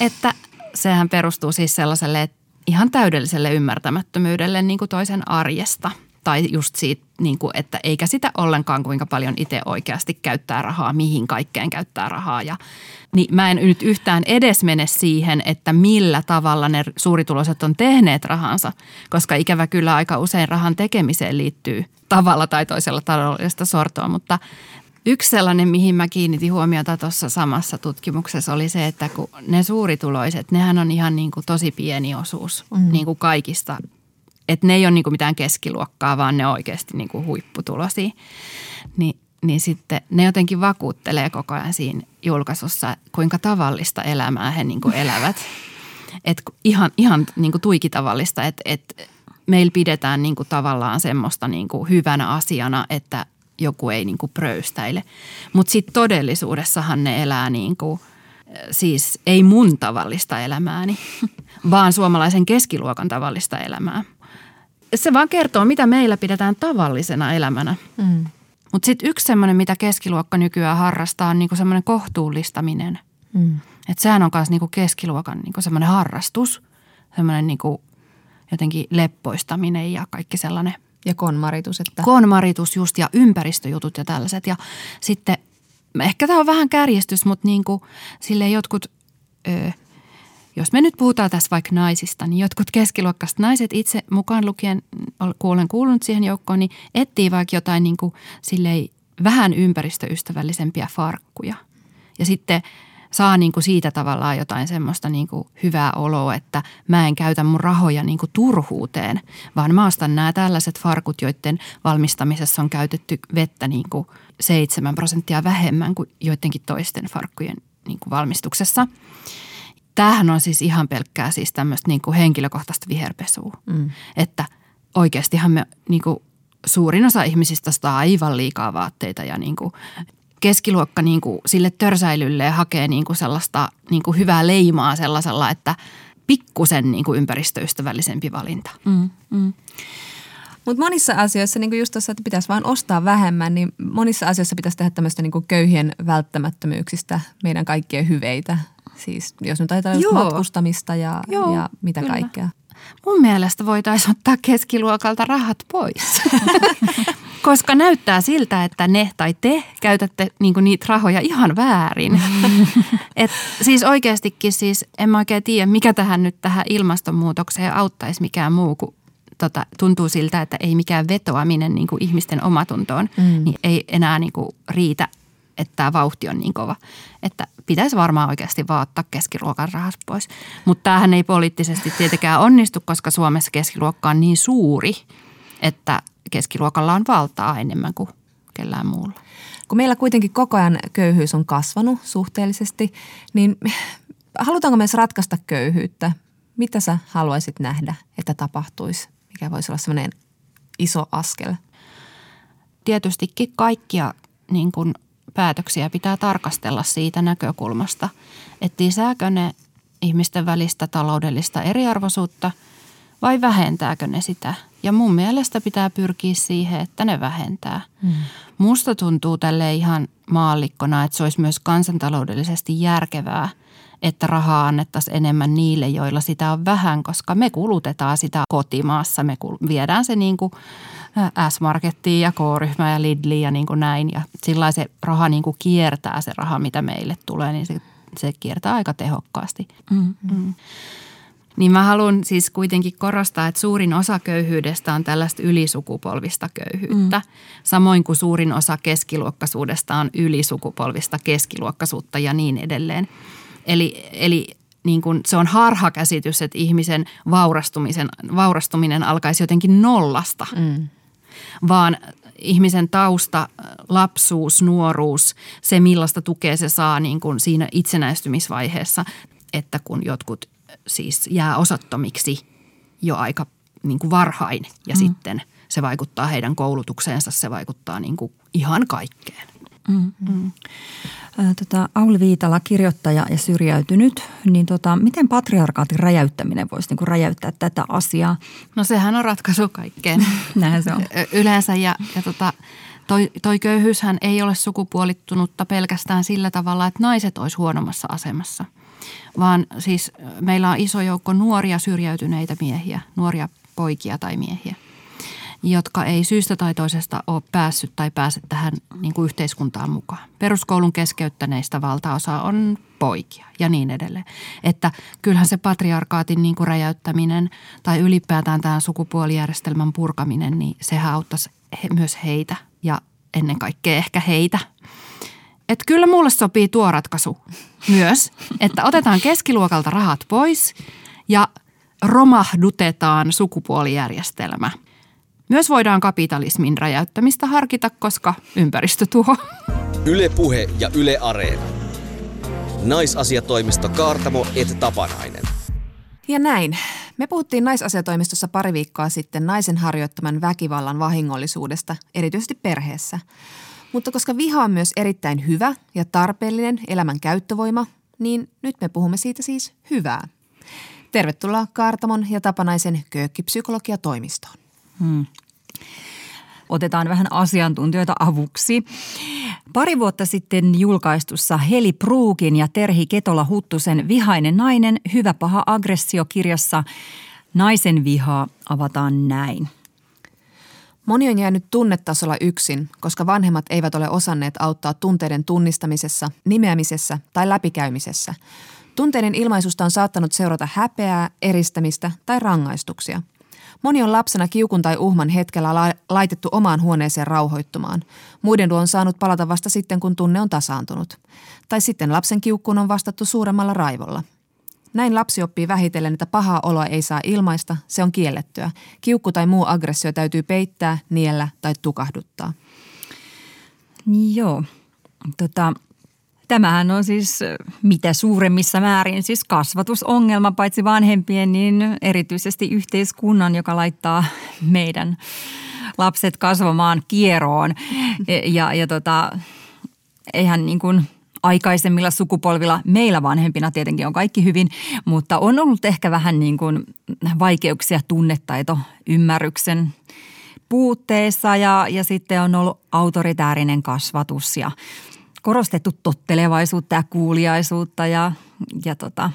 että sehän perustuu siis sellaiselle ihan täydelliselle ymmärtämättömyydelle niin toisen arjesta – tai just siitä, niin kuin, että eikä sitä ollenkaan kuinka paljon itse oikeasti käyttää rahaa, mihin kaikkeen käyttää rahaa. Ja, niin mä en nyt yhtään edes mene siihen, että millä tavalla ne suurituloiset on tehneet rahansa, koska ikävä kyllä aika usein rahan tekemiseen liittyy tavalla tai toisella taloudellista sortoa, mutta Yksi sellainen, mihin mä kiinnitin huomiota tuossa samassa tutkimuksessa oli se, että kun ne suurituloiset, nehän on ihan niin kuin tosi pieni osuus mm. niin kuin kaikista että ne ei ole niinku mitään keskiluokkaa, vaan ne on oikeasti niinku huipputulosia. Ni, niin sitten ne jotenkin vakuuttelee koko ajan siinä julkaisussa, kuinka tavallista elämää he niinku elävät. Et ihan ihan niinku tuikitavallista, että et meillä pidetään niinku tavallaan semmoista niinku hyvänä asiana, että joku ei niinku pröystäile. Mutta sitten todellisuudessahan ne elää niinku, siis ei mun tavallista elämääni, vaan suomalaisen keskiluokan tavallista elämää – se vaan kertoo, mitä meillä pidetään tavallisena elämänä. Mm. Mutta sitten yksi semmoinen, mitä keskiluokka nykyään harrastaa, on niinku semmoinen kohtuullistaminen. Mm. Että sehän on myös niinku keskiluokan niinku semmoinen harrastus, semmoinen niinku jotenkin leppoistaminen ja kaikki sellainen. Ja konmaritus. Että... Konmaritus just ja ympäristöjutut ja tällaiset. Ja sitten, ehkä tämä on vähän kärjestys, mutta niinku, sille jotkut ö, – jos me nyt puhutaan tässä vaikka naisista, niin jotkut keskiluokkaiset naiset itse mukaan lukien, olen kuulunut siihen joukkoon, niin etsii vaikka jotain niin kuin silleen vähän ympäristöystävällisempiä farkkuja. Ja sitten saa niin kuin siitä tavallaan jotain semmoista niin kuin hyvää oloa, että mä en käytä mun rahoja niin kuin turhuuteen, vaan mä ostan nämä tällaiset farkut, joiden valmistamisessa on käytetty vettä niin kuin 7 prosenttia vähemmän kuin joidenkin toisten farkkujen niin kuin valmistuksessa – tämähän on siis ihan pelkkää siis tämmöistä niin kuin henkilökohtaista viherpesua. Mm. Että oikeastihan me niin kuin suurin osa ihmisistä saa aivan liikaa vaatteita ja niin kuin keskiluokka niin kuin sille törsäilylle hakee niin kuin sellaista niin kuin hyvää leimaa sellaisella, että pikkusen niin kuin ympäristöystävällisempi valinta. Mm, mm. Mutta monissa asioissa, niin kuin just tuossa, että pitäisi vain ostaa vähemmän, niin monissa asioissa pitäisi tehdä tämmöistä niin köyhien välttämättömyyksistä meidän kaikkien hyveitä. Siis jos nyt ajatellaan matkustamista ja, Joo, ja mitä kyllä. kaikkea. Mun mielestä voitaisiin ottaa keskiluokalta rahat pois. Koska näyttää siltä, että ne tai te käytätte niinku niitä rahoja ihan väärin. Et siis oikeastikin siis en mä oikein tiedä, mikä tähän nyt tähän ilmastonmuutokseen auttaisi mikään muu kuin tota, tuntuu siltä, että ei mikään vetoaminen niin kuin ihmisten omatuntoon, mm. niin ei enää niin kuin riitä että tämä vauhti on niin kova, että pitäisi varmaan oikeasti vaan ottaa keskiluokan rahas pois. Mutta tämähän ei poliittisesti tietenkään onnistu, koska Suomessa keskiluokka on niin suuri, että keskiluokalla on valtaa enemmän kuin kellään muulla. Kun meillä kuitenkin koko ajan köyhyys on kasvanut suhteellisesti, niin halutaanko myös ratkaista köyhyyttä? Mitä sä haluaisit nähdä, että tapahtuisi? Mikä voisi olla sellainen iso askel? Tietystikin kaikkia niin kuin päätöksiä pitää tarkastella siitä näkökulmasta, että lisääkö ne ihmisten välistä taloudellista eriarvoisuutta vai vähentääkö ne sitä. Ja mun mielestä pitää pyrkiä siihen, että ne vähentää. Mm. Musta tuntuu tälle ihan maallikkona, että se olisi myös kansantaloudellisesti järkevää, että rahaa annettaisiin enemmän niille, joilla sitä on vähän, koska me kulutetaan sitä kotimaassa. Me viedään se niin kuin – S-Markettiin ja K-ryhmään ja Lidliin ja niin kuin näin. Ja sillä se raha niin kuin kiertää, se raha mitä meille tulee, niin se, se kiertää aika tehokkaasti. Mm. Mm. niin mä haluan siis kuitenkin korostaa, että suurin osa köyhyydestä on tällaista ylisukupolvista köyhyyttä. Mm. Samoin kuin suurin osa keskiluokkaisuudesta on ylisukupolvista keskiluokkaisuutta ja niin edelleen. Eli, eli niin kuin se on harhakäsitys, että ihmisen vaurastumisen, vaurastuminen alkaisi jotenkin nollasta. Mm. Vaan ihmisen tausta, lapsuus, nuoruus, se millaista tukea se saa niin kuin siinä itsenäistymisvaiheessa, että kun jotkut siis jää osattomiksi jo aika niin kuin varhain ja mm. sitten se vaikuttaa heidän koulutukseensa, se vaikuttaa niin kuin ihan kaikkeen. Mm. Mm. Tota, Auli Viitala, kirjoittaja ja syrjäytynyt, niin tota, miten patriarkaatin räjäyttäminen voisi niin räjäyttää tätä asiaa? No sehän on ratkaisu kaikkeen. Näin se on. Yleensä ja, ja tota, toi, toi köyhyyshän ei ole sukupuolittunutta pelkästään sillä tavalla, että naiset olisi huonommassa asemassa. Vaan siis meillä on iso joukko nuoria syrjäytyneitä miehiä, nuoria poikia tai miehiä – jotka ei syystä tai toisesta ole päässyt tai pääse tähän niin kuin yhteiskuntaan mukaan. Peruskoulun keskeyttäneistä valtaosa on poikia ja niin edelleen. Että kyllähän se patriarkaatin niin kuin räjäyttäminen tai ylipäätään tämän sukupuolijärjestelmän purkaminen, niin sehän auttaisi he, myös heitä ja ennen kaikkea ehkä heitä. Että kyllä mulle sopii tuo ratkaisu myös, että otetaan keskiluokalta rahat pois ja romahdutetaan sukupuolijärjestelmä – myös voidaan kapitalismin räjäyttämistä harkita, koska ympäristö tuho. Yle Puhe ja Yle Areena. Naisasiatoimisto Kaartamo et Tapanainen. Ja näin. Me puhuttiin naisasiatoimistossa pari viikkoa sitten naisen harjoittaman väkivallan vahingollisuudesta, erityisesti perheessä. Mutta koska viha on myös erittäin hyvä ja tarpeellinen elämän käyttövoima, niin nyt me puhumme siitä siis hyvää. Tervetuloa Kaartamon ja Tapanaisen köökkipsykologiatoimistoon. Hmm. Otetaan vähän asiantuntijoita avuksi. Pari vuotta sitten julkaistussa Heli Pruukin ja Terhi Ketola-Huttusen Vihainen nainen, hyvä paha aggressio kirjassa Naisen vihaa avataan näin. Moni on jäänyt tunnetasolla yksin, koska vanhemmat eivät ole osanneet auttaa tunteiden tunnistamisessa, nimeämisessä tai läpikäymisessä. Tunteiden ilmaisusta on saattanut seurata häpeää, eristämistä tai rangaistuksia – Moni on lapsena kiukun tai uhman hetkellä la- laitettu omaan huoneeseen rauhoittumaan. Muiden luo on saanut palata vasta sitten, kun tunne on tasaantunut. Tai sitten lapsen kiukkuun on vastattu suuremmalla raivolla. Näin lapsi oppii vähitellen, että pahaa oloa ei saa ilmaista, se on kiellettyä. Kiukku tai muu aggressio täytyy peittää, niellä tai tukahduttaa. Joo. Tota, Tämähän on siis mitä suuremmissa määrin siis kasvatusongelma paitsi vanhempien, niin erityisesti yhteiskunnan, joka laittaa meidän lapset kasvamaan kieroon. Ja, ja tota, eihän niin kuin aikaisemmilla sukupolvilla, meillä vanhempina tietenkin on kaikki hyvin, mutta on ollut ehkä vähän niin kuin vaikeuksia tunnetaito ymmärryksen puutteessa ja, ja sitten on ollut autoritäärinen kasvatus ja – korostettu tottelevaisuutta ja kuuliaisuutta ja, ja tota,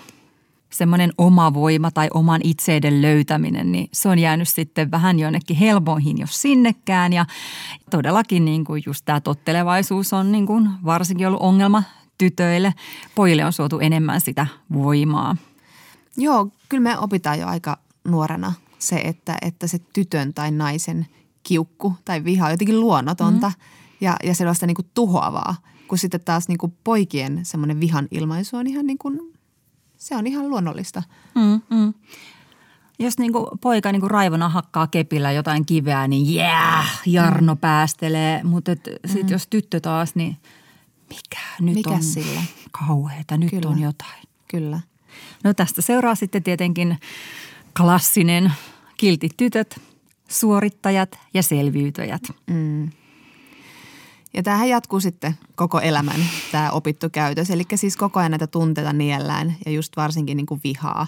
semmoinen oma voima tai oman itseiden löytäminen, niin se on jäänyt sitten vähän jonnekin helpoihin, jos sinnekään. Ja todellakin niin kuin just tämä tottelevaisuus on niin kuin varsinkin ollut ongelma tytöille. Pojille on suotu enemmän sitä voimaa. Joo, kyllä me opitaan jo aika nuorena se, että, että se tytön tai naisen kiukku tai viha on jotenkin luonnotonta mm. ja, ja sellaista niin kuin tuhoavaa – kun sitten taas niin kuin poikien semmoinen vihan ilmaisu on ihan niin kuin, se on ihan luonnollista. Mm, mm. Jos niin kuin poika niin kuin raivona hakkaa kepillä jotain kiveä, niin yeah, Jarno mm. päästelee. Mutta sitten mm. jos tyttö taas, niin mikä nyt mikä on sillä? kauheata, nyt Kyllä. on jotain. Kyllä. No tästä seuraa sitten tietenkin klassinen kiltit tytöt, suorittajat ja selviytyjät. Mm. Ja tämähän jatkuu sitten koko elämän, tämä opittu käytös. Eli siis koko ajan näitä tunteita niellään ja just varsinkin niin kuin vihaa.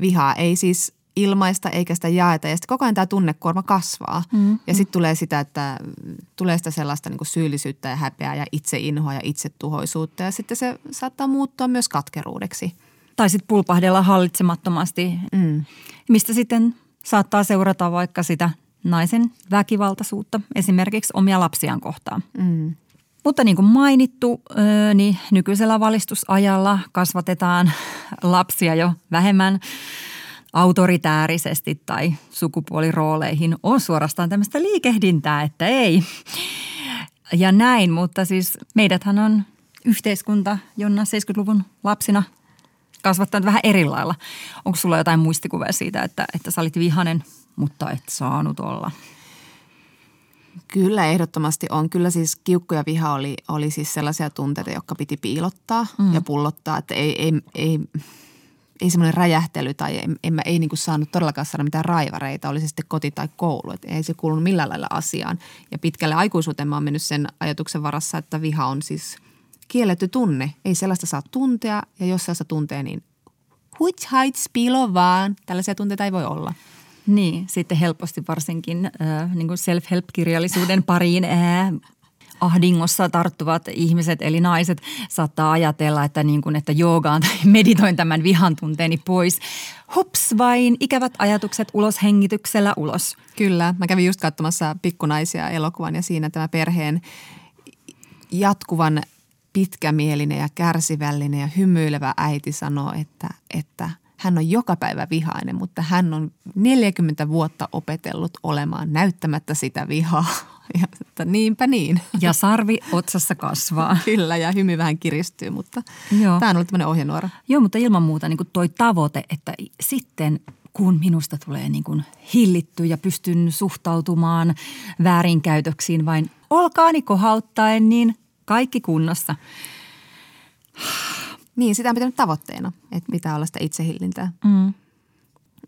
Vihaa ei siis ilmaista eikä sitä jaeta ja sitten koko ajan tämä tunnekuorma kasvaa. Mm-hmm. Ja sitten tulee sitä, että tulee sitä sellaista niin kuin syyllisyyttä ja häpeää ja itseinhoa ja itsetuhoisuutta ja sitten se saattaa muuttua myös katkeruudeksi. Tai sitten pulpahdella hallitsemattomasti, mm. mistä sitten saattaa seurata vaikka sitä naisen väkivaltaisuutta esimerkiksi omia lapsiaan kohtaan. Mm. Mutta niin kuin mainittu, niin nykyisellä valistusajalla kasvatetaan lapsia jo vähemmän autoritäärisesti tai sukupuolirooleihin on suorastaan tämmöistä liikehdintää, että ei. Ja näin, mutta siis meidäthän on yhteiskunta, Jonna 70-luvun lapsina kasvattanut vähän eri lailla. Onko sulla jotain muistikuvia siitä, että, että sä olit vihanen, mutta et saanut olla? Kyllä ehdottomasti on. Kyllä siis kiukku ja viha oli, oli siis sellaisia tunteita, jotka piti piilottaa mm. ja pullottaa. Että ei, ei, ei, ei semmoinen räjähtely tai en, en mä ei niin kuin saanut todellakaan saada mitään raivareita, oli se sitten koti tai koulu. Että ei se kuulunut millään lailla asiaan. Ja pitkälle aikuisuuteen mä oon mennyt sen ajatuksen varassa, että viha on siis kielletty tunne. Ei sellaista saa tuntea ja jos sellaista tuntee, niin huits haits piilo vaan. Tällaisia tunteita ei voi olla. Niin, sitten helposti varsinkin äh, niin kuin self-help-kirjallisuuden pariin äh, ahdingossa tarttuvat ihmiset eli naiset saattaa ajatella, että, niin kuin, että joogaan tai meditoin tämän vihan tunteeni pois. Hups vain, ikävät ajatukset ulos hengityksellä ulos. Kyllä, mä kävin just katsomassa Pikkunaisia elokuvan ja siinä tämä perheen jatkuvan pitkämielinen ja kärsivällinen ja hymyilevä äiti sanoo, että, että – hän on joka päivä vihainen, mutta hän on 40 vuotta opetellut olemaan näyttämättä sitä vihaa. Ja että niinpä niin. Ja sarvi otsassa kasvaa. Kyllä, ja hymy vähän kiristyy, mutta Joo. tämä on ollut tämmöinen ohjenuora. Joo, mutta ilman muuta niin kuin toi tavoite, että sitten kun minusta tulee niin kuin hillitty ja pystyn suhtautumaan väärinkäytöksiin vain olkaani kohauttaen, niin kaikki kunnossa. Niin, sitä on pitänyt tavoitteena, että pitää olla sitä itsehillintää. Mm.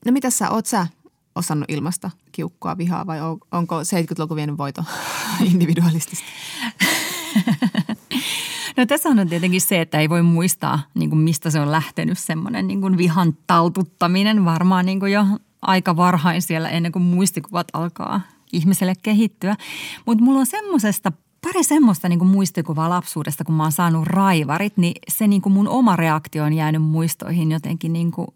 No mitä sä, oot sä osannut ilmasta kiukkoa, vihaa vai onko 70-luku vienyt voito individualistista? No tässä on tietenkin se, että ei voi muistaa, niin kuin mistä se on lähtenyt semmoinen niin kuin vihan taltuttaminen varmaan niin kuin jo aika varhain siellä ennen kuin muistikuvat alkaa ihmiselle kehittyä. Mutta mulla on semmoisesta pari semmoista niin kuin muistikuvaa lapsuudesta, kun mä oon saanut raivarit, niin se niin kuin mun oma reaktio on jäänyt muistoihin jotenkin niin kuin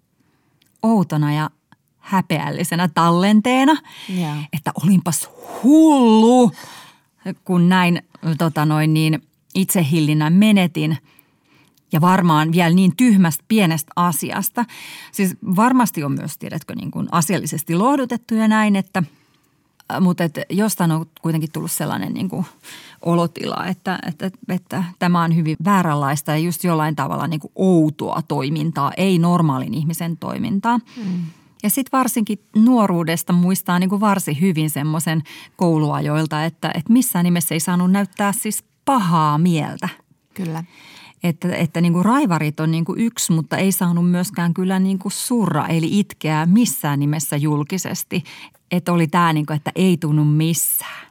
outona ja häpeällisenä tallenteena. Yeah. Että olinpas hullu, kun näin tota noin niin itsehillinnän menetin. Ja varmaan vielä niin tyhmästä pienestä asiasta. Siis varmasti on myös, tiedätkö, niin kuin asiallisesti lohdutettu ja näin, että – mutta että jostain on kuitenkin tullut sellainen niin kuin olotila, että, että, että tämä on hyvin vääränlaista ja just jollain tavalla niin kuin outoa toimintaa, ei normaalin ihmisen toimintaa. Mm. Ja sitten varsinkin nuoruudesta muistaa niin kuin varsin hyvin semmoisen kouluajoilta, että, että missään nimessä ei saanut näyttää siis pahaa mieltä. Kyllä. Että, että niin kuin raivarit on niin kuin yksi, mutta ei saanut myöskään kyllä niin kuin surra, eli itkeä missään nimessä julkisesti. Että oli tämä, niin kuin, että ei tunnu missään.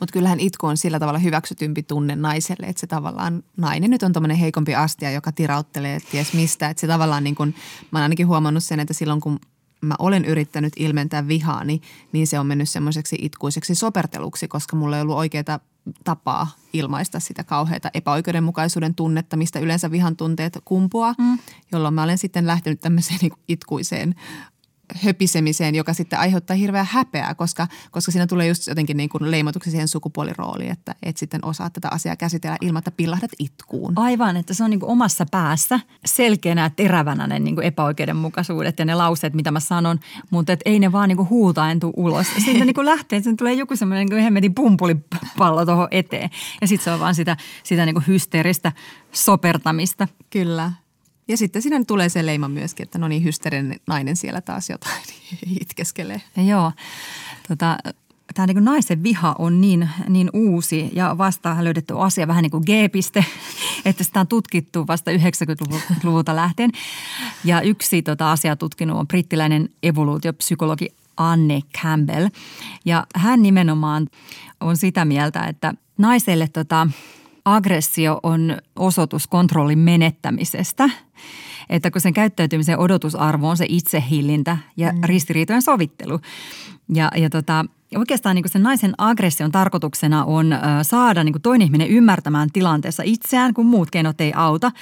Mutta kyllähän itku on sillä tavalla hyväksytympi tunne naiselle, että se tavallaan nainen nyt on tuommoinen heikompi astia, joka tirauttelee ties mistä. Että se tavallaan niin kuin, mä oon ainakin huomannut sen, että silloin kun mä olen yrittänyt ilmentää vihaani, niin se on mennyt semmoiseksi itkuiseksi soperteluksi, koska mulla ei ollut oikeaa tapaa ilmaista sitä kauheata epäoikeudenmukaisuuden tunnetta, mistä yleensä vihan tunteet kumpuaa, mm. jolloin mä olen sitten lähtenyt tämmöiseen niin itkuiseen höpisemiseen, joka sitten aiheuttaa hirveää häpeää, koska, koska siinä tulee just jotenkin niin kuin leimotuksi siihen sukupuolirooliin, että et sitten osaa tätä asiaa käsitellä ilman, että pillahdat itkuun. Aivan, että se on niin kuin omassa päässä selkeänä terävänä ne niin kuin epäoikeudenmukaisuudet ja ne lauseet, mitä mä sanon, mutta et ei ne vaan niin kuin huutaen tuu ulos. Siitä niin kuin lähtee, että tulee joku semmoinen niin hemmetin pumpulipallo tuohon eteen ja sitten se on vaan sitä, sitä niin kuin hysteeristä sopertamista. Kyllä. Ja sitten siinä tulee se leima myöskin, että no niin, hysteerinen nainen siellä taas jotain itkeskelee. Joo, tota, tämä niin naisen viha on niin, niin uusi ja vasta löydetty asia vähän niin kuin G-piste, että sitä on tutkittu vasta 90-luvulta lähtien. Ja yksi tota asiaa tutkinut on brittiläinen evoluutiopsykologi Anne Campbell. Ja hän nimenomaan on sitä mieltä, että naiselle tota, aggressio on osoitus kontrollin menettämisestä. Että kun sen käyttäytymisen odotusarvo on se itsehillintä ja mm. ristiriitojen sovittelu. Ja, ja tota, oikeastaan niin sen naisen aggression tarkoituksena on saada niin toinen ihminen ymmärtämään tilanteessa itseään, kun muut keinot ei auta.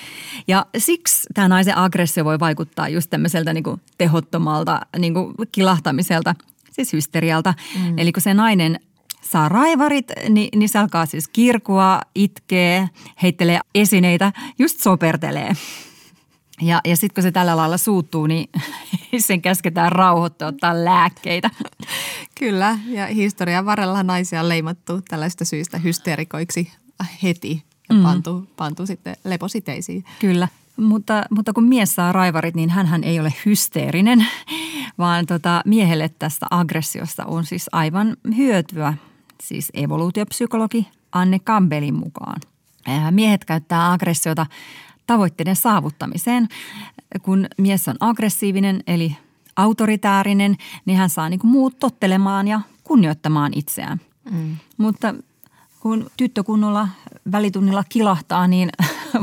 Ja siksi tämä naisen aggressio voi vaikuttaa just tämmöiseltä niin tehottomalta niin kilahtamiselta, siis hysterialta. Mm. Eli kun se nainen saa raivarit, niin, niin se alkaa siis kirkua, itkee, heittelee esineitä, just sopertelee. Ja, ja sitten kun se tällä lailla suuttuu, niin sen käsketään rauhoittaa ottaa lääkkeitä. Kyllä, ja historian varrella naisia on leimattu tällaista syistä hysteerikoiksi heti ja mm. pantu, pantu sitten lepositeisiin. Kyllä. Mutta, mutta kun mies saa raivarit, niin hän ei ole hysteerinen, vaan tota, miehelle tästä aggressiosta on siis aivan hyötyä, siis evoluutiopsykologi Anne Campbellin mukaan. Miehet käyttää aggressiota tavoitteiden saavuttamiseen. Kun mies on aggressiivinen eli autoritäärinen, niin hän saa niin kuin muut tottelemaan ja kunnioittamaan itseään. Mm. Mutta kun tyttö kunnolla välitunnilla kilahtaa, niin,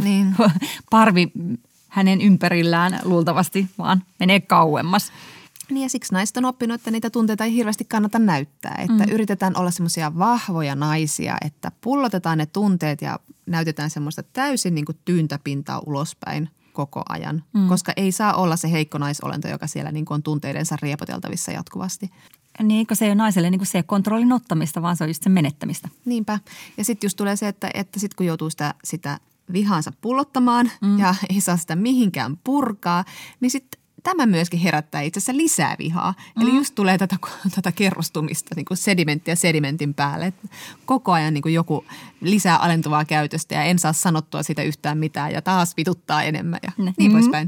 niin. parvi hänen ympärillään luultavasti vaan menee kauemmas. Niin ja siksi naiset on oppinut, että niitä tunteita ei hirveästi kannata näyttää. Että mm. yritetään olla semmoisia vahvoja naisia, että pullotetaan ne tunteet ja näytetään semmoista täysin niin kuin tyyntäpintaa ulospäin koko ajan. Mm. Koska ei saa olla se heikko naisolento, joka siellä niin kuin on tunteidensa riepoteltavissa jatkuvasti. Niin, kun se ei ole naiselle niin kuin se kontrollin ottamista, vaan se on just sen menettämistä. Niinpä. Ja sitten just tulee se, että, että sitten kun joutuu sitä, sitä vihansa pullottamaan mm. ja ei saa sitä mihinkään purkaa, niin sitten tämä myöskin herättää itse asiassa lisää vihaa. Mm. Eli just tulee tätä, tätä kerrostumista niin kuin sedimenttiä sedimentin päälle. Et koko ajan niin kuin joku lisää alentuvaa käytöstä ja en saa sanottua sitä yhtään mitään ja taas vituttaa enemmän ja mm. niin poispäin.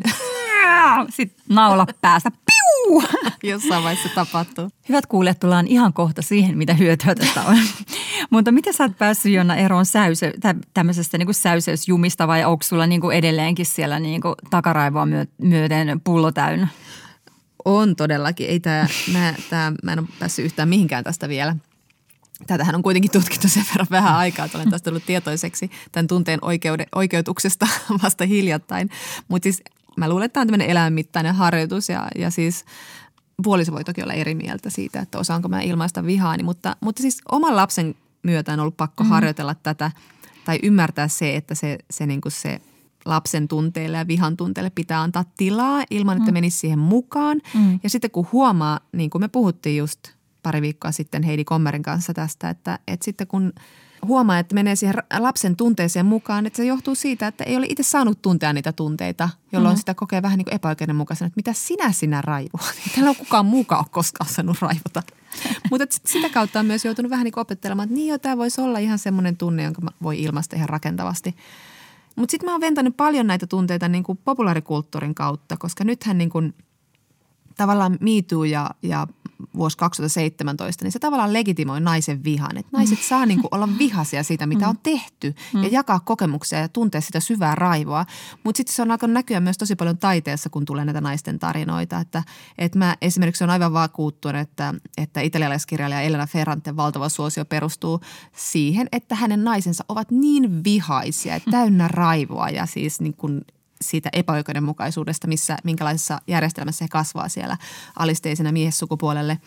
Sitten naula päästä. Piu! Jossain vaiheessa tapahtuu. Hyvät kuulijat, tullaan ihan kohta siihen, mitä hyötyä tästä on. Mutta miten sä oot päässyt Jonna eroon säyse, tämmöisestä niin säyseysjumista vai onko sulla niin kuin edelleenkin siellä niin kuin takaraivoa myöten pullo täynnä? On todellakin. Ei tää, mä, tää, mä en ole päässyt yhtään mihinkään tästä vielä. Tätähän on kuitenkin tutkittu sen verran vähän aikaa, että olen tästä tullut tietoiseksi tämän tunteen oikeude, oikeutuksesta vasta hiljattain. Mutta siis mä luulen, että tämä on tämmöinen elämänmittainen harjoitus ja, ja siis puoliso voi toki olla eri mieltä siitä, että osaanko mä ilmaista vihaani, mutta, mutta siis oman lapsen myötä on ollut pakko mm. harjoitella tätä tai ymmärtää se, että se, se, niin kuin se lapsen tunteille ja vihan tunteille pitää antaa tilaa ilman, että mm. menisi siihen mukaan. Mm. Ja sitten kun huomaa, niin kuin me puhuttiin just pari viikkoa sitten Heidi Kommerin kanssa tästä, että, että sitten kun – huomaa, että menee siihen lapsen tunteeseen mukaan, että se johtuu siitä, että ei ole itse saanut tuntea niitä tunteita, jolloin mm. sitä kokee vähän niin kuin epäoikeudenmukaisena, että mitä sinä sinä raivoat. Täällä on kukaan muukaan ole koskaan saanut raivota. Mutta sitä kautta on myös joutunut vähän niin kuin opettelemaan, että niin jo, tämä voisi olla ihan semmoinen tunne, jonka voi ilmaista ihan rakentavasti. Mutta sitten mä oon ventänyt paljon näitä tunteita niin kuin populaarikulttuurin kautta, koska nythän niin kuin tavallaan Me ja, ja vuosi 2017, niin se tavallaan legitimoi naisen vihan. Että naiset mm. saa niin kuin olla vihaisia siitä, mitä mm. on tehty ja mm. jakaa kokemuksia ja tuntea sitä syvää raivoa. Mutta sitten se on alkanut näkyä myös tosi paljon taiteessa, kun tulee näitä naisten tarinoita. Että, että mä esimerkiksi on aivan vakuuttunut, että, että italialaiskirjailija Elena Ferrante valtava suosio perustuu siihen, että hänen naisensa ovat niin vihaisia, täynnä raivoa ja siis niin kuin siitä epäoikeudenmukaisuudesta, missä, minkälaisessa järjestelmässä he kasvaa siellä alisteisena miessukupuolelle.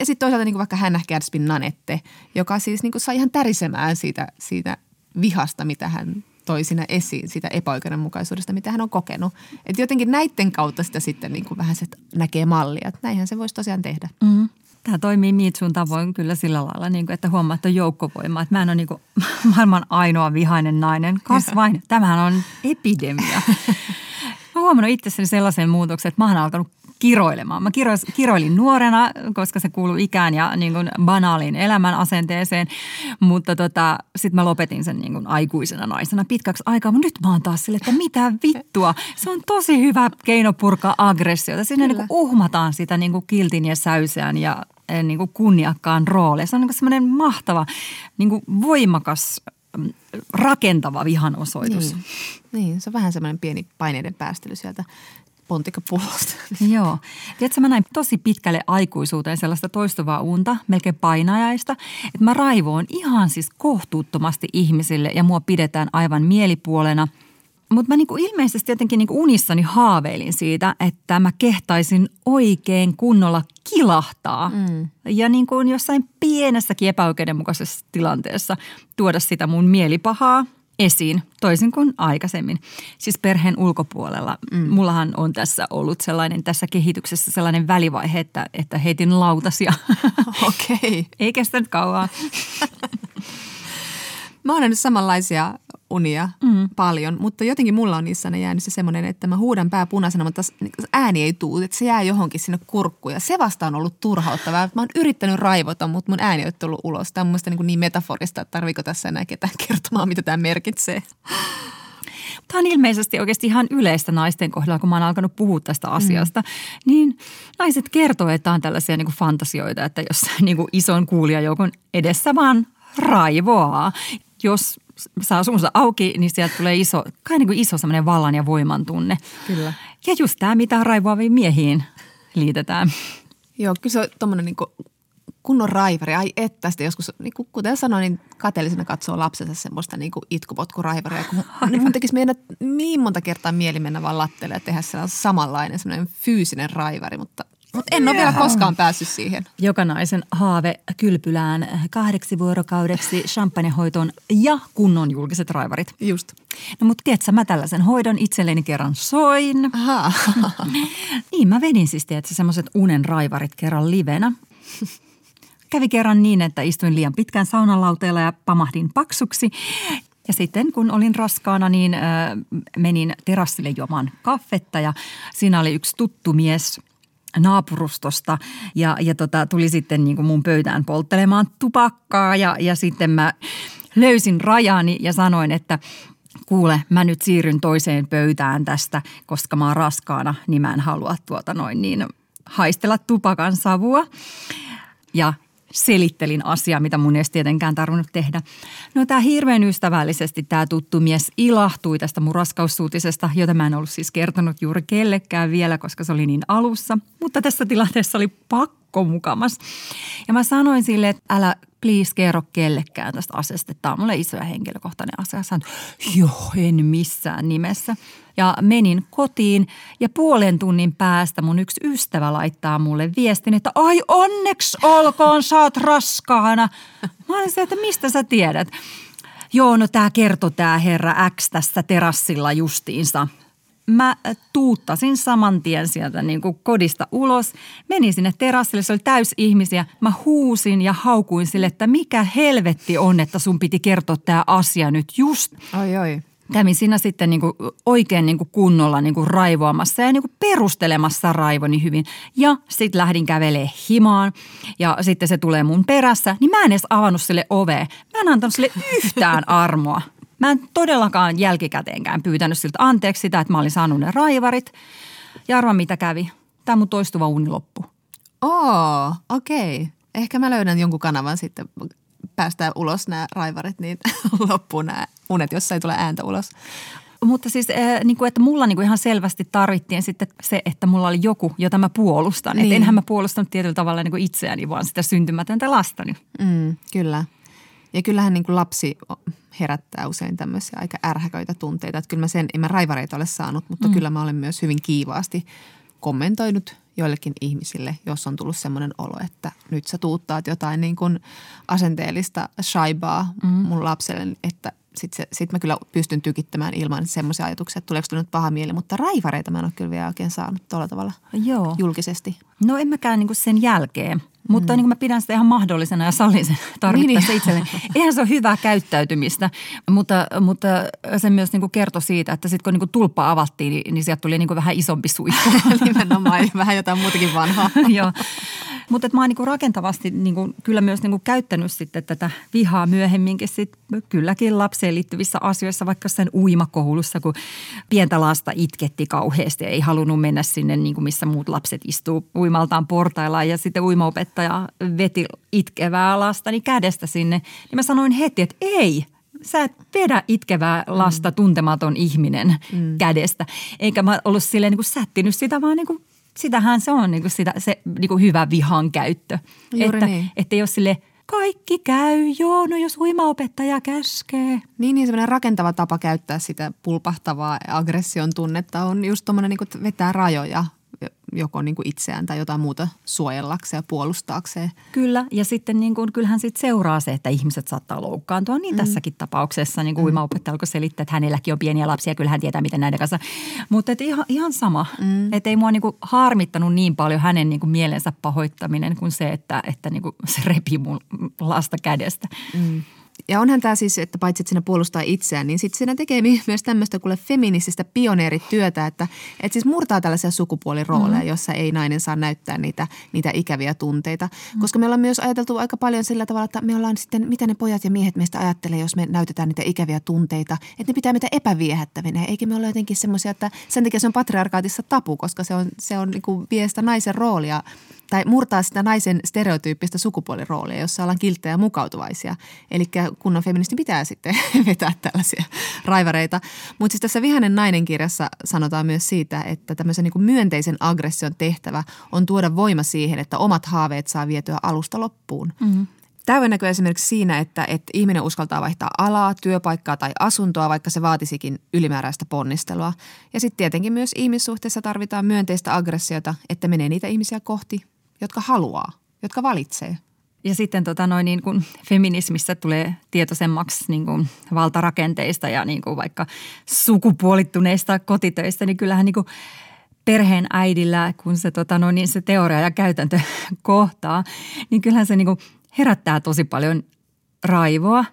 Ja sitten toisaalta niin kuin vaikka Hannah Gadsbyn Nanette, joka siis niin kuin sai ihan tärisemään siitä, siitä vihasta, mitä hän toi siinä esiin, siitä epäoikeudenmukaisuudesta, mitä hän on kokenut. Että jotenkin näiden kautta sitä sitten niin kuin vähän se näkee mallia, että näinhän se voisi tosiaan tehdä. Mm. Tämä toimii Miitsun tavoin kyllä sillä lailla, niin kuin, että huomaa, että on joukkovoima. Että mä en ole niin kuin, maailman ainoa vihainen nainen. Kas vain, tämähän on epidemia. Mä huomannut itsessäni sellaisen muutoksen, että mä oon alkanut kiroilemaan. Mä kiro, kiroilin nuorena, koska se kuuluu ikään ja niin kuin banaaliin elämän asenteeseen, mutta tota, sitten mä lopetin sen niin kuin aikuisena naisena pitkäksi aikaa. Mutta nyt mä oon taas sille, että mitä vittua. Se on tosi hyvä keino purkaa aggressiota. Siinä niin kuin uhmataan sitä niin kuin kiltin ja säyseän ja eh, niin kuin kunniakkaan roolia. Se on niin semmoinen mahtava, niin kuin voimakas mm, rakentava vihanosoitus. Niin. niin, se on vähän semmoinen pieni paineiden päästely sieltä pontikapullosta. Joo. Tiedätkö, mä näin tosi pitkälle aikuisuuteen sellaista toistuvaa unta, melkein painajaista, että mä raivoon ihan siis kohtuuttomasti ihmisille ja mua pidetään aivan mielipuolena. Mutta mä niinku ilmeisesti jotenkin niinku unissani haaveilin siitä, että mä kehtaisin oikein kunnolla kilahtaa. Mm. Ja niin kuin jossain pienessäkin epäoikeudenmukaisessa tilanteessa tuoda sitä mun mielipahaa – esiin, toisin kuin aikaisemmin. Siis perheen ulkopuolella. Mm. Mullahan on tässä ollut sellainen tässä kehityksessä sellainen välivaihe, että, että heitin lautasia. Okei. Okay. Ei kestänyt kauaa. Mä oon nyt samanlaisia unia mm. paljon, mutta jotenkin mulla on niissä jäänyt se semmoinen, että mä huudan pää punaisena, mutta ääni ei tuu, että se jää johonkin sinne kurkkuun ja se vasta on ollut turhauttavaa. Mä oon yrittänyt raivota, mutta mun ääni ei ole tullut ulos. Tämä on mun niin, niin metaforista, että tarviiko tässä enää ketään kertomaan, mitä tämä merkitsee. Tämä on ilmeisesti oikeasti ihan yleistä naisten kohdalla, kun mä oon alkanut puhua tästä asiasta. Mm. Niin naiset kertoo, että on tällaisia niin kuin fantasioita, että jos niin kuin ison kuulijajoukon edessä vaan raivoaa. Jos saa suunsa auki, niin sieltä tulee iso, kai niin kuin iso semmoinen vallan ja voiman tunne. Kyllä. Ja just tämä, mitä raivoaviin miehiin liitetään. Joo, kyllä se on tuommoinen niin kunnon raivari. Ai että sitten joskus, niin kuin, kuten sanoin, niin kateellisena katsoo lapsensa semmoista niin kuin itkupotkuraivaria. Kun niin mun tekisi meidän niin monta kertaa mieli mennä vaan latteelle ja tehdä sellainen samanlainen semmoinen fyysinen raivari, mutta mutta en ole vielä koskaan päässyt siihen. Jokanaisen haave kylpylään kahdeksi vuorokaudeksi champagnehoitoon ja kunnon julkiset raivarit. Just. No mutta tiedätkö, mä tällaisen hoidon itselleni kerran soin. Aha. niin, mä vedin siis tiedätkö, semmoiset unen raivarit kerran livenä. Kävi kerran niin, että istuin liian pitkään saunalauteella ja pamahdin paksuksi. Ja sitten kun olin raskaana, niin äh, menin terassille juomaan kaffetta ja siinä oli yksi tuttu mies naapurustosta ja, ja tota, tuli sitten niin kuin mun pöytään polttelemaan tupakkaa ja, ja sitten mä löysin rajani ja sanoin, että kuule, mä nyt siirryn toiseen pöytään tästä, koska mä oon raskaana, niin mä en halua tuota noin niin haistella tupakan savua. Ja selittelin asiaa, mitä mun ei tietenkään tarvinnut tehdä. No tämä hirveän ystävällisesti tämä tuttu mies ilahtui tästä mun raskaussuutisesta, jota mä en ollut siis kertonut juuri kellekään vielä, koska se oli niin alussa. Mutta tässä tilanteessa oli pakko mukamas. Ja mä sanoin sille, että älä please kerro kellekään tästä asiasta, tämä on mulle iso ja henkilökohtainen asia. Sanoin, joo, en missään nimessä. Ja menin kotiin ja puolen tunnin päästä mun yksi ystävä laittaa mulle viestin, että ai onneksi olkoon, sä oot raskaana. Mä olin se, että mistä sä tiedät? Joo, no tää kertoi tää herra X tässä terassilla justiinsa – mä tuuttasin saman tien sieltä niin kuin kodista ulos. Menin sinne terassille, se oli täys ihmisiä. Mä huusin ja haukuin sille, että mikä helvetti on, että sun piti kertoa tämä asia nyt just. Oi, oi. Kävin siinä sitten niin kuin oikein niin kuin kunnolla niin kuin raivoamassa ja niin kuin perustelemassa raivoni hyvin. Ja sitten lähdin kävelee himaan ja sitten se tulee mun perässä. Niin mä en edes avannut sille ovea. Mä en antanut sille yhtään armoa. Mä en todellakaan jälkikäteenkään pyytänyt siltä anteeksi sitä, että mä olin saanut ne raivarit. Ja arva mitä kävi. Tämä mun toistuva uni loppu. Oo, okei. Okay. Ehkä mä löydän jonkun kanavan sitten päästään ulos nämä raivarit, niin loppuu nämä unet, jos ei tule ääntä ulos. Mutta siis, äh, niin kuin, että mulla niin kuin ihan selvästi tarvittiin sitten se, että mulla oli joku, jota mä puolustan. Niin. Että enhän mä puolustanut tietyllä tavalla niin kuin itseäni, vaan sitä syntymätöntä lastani. Mm, kyllä. Ja kyllähän niin kuin lapsi herättää usein tämmöisiä aika ärhäköitä tunteita. Että kyllä mä sen, en mä raivareita ole saanut, mutta mm. kyllä mä olen myös hyvin kiivaasti kommentoinut joillekin ihmisille, jos on tullut semmoinen olo, että nyt sä tuuttaat jotain niin kuin asenteellista shaibaa mm. mun lapselle, että sitten sit mä kyllä pystyn tykittämään ilman semmoisia ajatuksia, että tuleeko nyt paha mieli. Mutta raivareita mä en ole kyllä vielä oikein saanut tuolla tavalla Joo. julkisesti. No en mäkään niin sen jälkeen. Mutta mm. niin kuin mä pidän sitä ihan mahdollisena ja sallin sen tarvittaessa niin. itselleen. Eihän se ole hyvää käyttäytymistä, mutta, mutta se myös niin kuin kertoi siitä, että sitten kun niin kuin tulppa avattiin, niin, niin sieltä tuli niin kuin vähän isompi suihku. Nimenomaan, vähän jotain muutakin vanhaa. Joo. Mutta mä oon niin rakentavasti niin kuin, kyllä myös niin kuin käyttänyt sitten tätä vihaa myöhemminkin sit, kylläkin lapseen liittyvissä asioissa, vaikka sen uimakoulussa, kun pientä lasta itketti kauheasti ja ei halunnut mennä sinne, niin kuin missä muut lapset istuu uimaltaan portailla ja sitten uimaopettaja veti itkevää lastani kädestä sinne, niin mä sanoin heti, että ei – sä et vedä itkevää lasta mm. tuntematon ihminen mm. kädestä. Eikä mä ollut silleen niin kuin sättinyt sitä, vaan niin kuin sitähän se on niin kuin sitä, se niin kuin hyvä vihan käyttö. Juuri että, niin. että jos sille kaikki käy, joo, no jos uimaopettaja käskee. Niin, niin semmoinen rakentava tapa käyttää sitä pulpahtavaa aggression tunnetta on just tuommoinen niin vetää rajoja joko niin kuin itseään tai jotain muuta suojellakseen ja puolustaakseen. Kyllä, ja sitten niin kuin, kyllähän sitten seuraa se, että ihmiset saattaa loukkaantua. Niin mm. tässäkin tapauksessa niin kuin mm. uimaopettaja alkoi selittää, että hänelläkin on pieniä lapsia, kyllä hän tietää, miten näiden kanssa. Mutta ihan, ihan sama, mm. että ei mua niin kuin harmittanut niin paljon hänen niin kuin mielensä pahoittaminen kuin se, että, että niin kuin se repi mun lasta kädestä. Mm. Ja onhan tämä siis, että paitsi että siinä puolustaa itseään, niin sitten siinä tekee myös tämmöistä kuule feminististä pioneerityötä, että, että siis murtaa tällaisia sukupuolirooleja, mm. jossa ei nainen saa näyttää niitä, niitä ikäviä tunteita. Mm. Koska me ollaan myös ajateltu aika paljon sillä tavalla, että me ollaan sitten, mitä ne pojat ja miehet meistä ajattelee, jos me näytetään niitä ikäviä tunteita, että ne pitää meitä epäviehättävinä. Eikä me olla jotenkin semmoisia, että sen takia se on patriarkaatissa tapu, koska se on, se on niin kuin vie sitä naisen roolia tai murtaa sitä naisen stereotyyppistä sukupuoliroolia, jossa ollaan kilttejä ja mukautuvaisia. Eli kunnon feministi pitää sitten vetää tällaisia raivareita. Mutta siis tässä Vihanen nainen kirjassa sanotaan myös siitä, että tämmöisen niin myönteisen aggression tehtävä on tuoda voima siihen, että omat haaveet saa vietyä alusta loppuun. Mm-hmm. Tämä näkyy esimerkiksi siinä, että, että ihminen uskaltaa vaihtaa alaa, työpaikkaa tai asuntoa, vaikka se vaatisikin ylimääräistä ponnistelua. Ja sitten tietenkin myös ihmissuhteessa tarvitaan myönteistä aggressiota, että menee niitä ihmisiä kohti, jotka haluaa, jotka valitsee. Ja sitten tota noin niin kuin feminismissä tulee tietoisemmaksi niin kuin valtarakenteista ja niin kuin vaikka sukupuolittuneista kotitöistä, niin kyllähän niin kuin perheen äidillä, kun se, tota noin, niin se teoria ja käytäntö kohtaa, niin kyllähän se niin kuin herättää tosi paljon raivoa.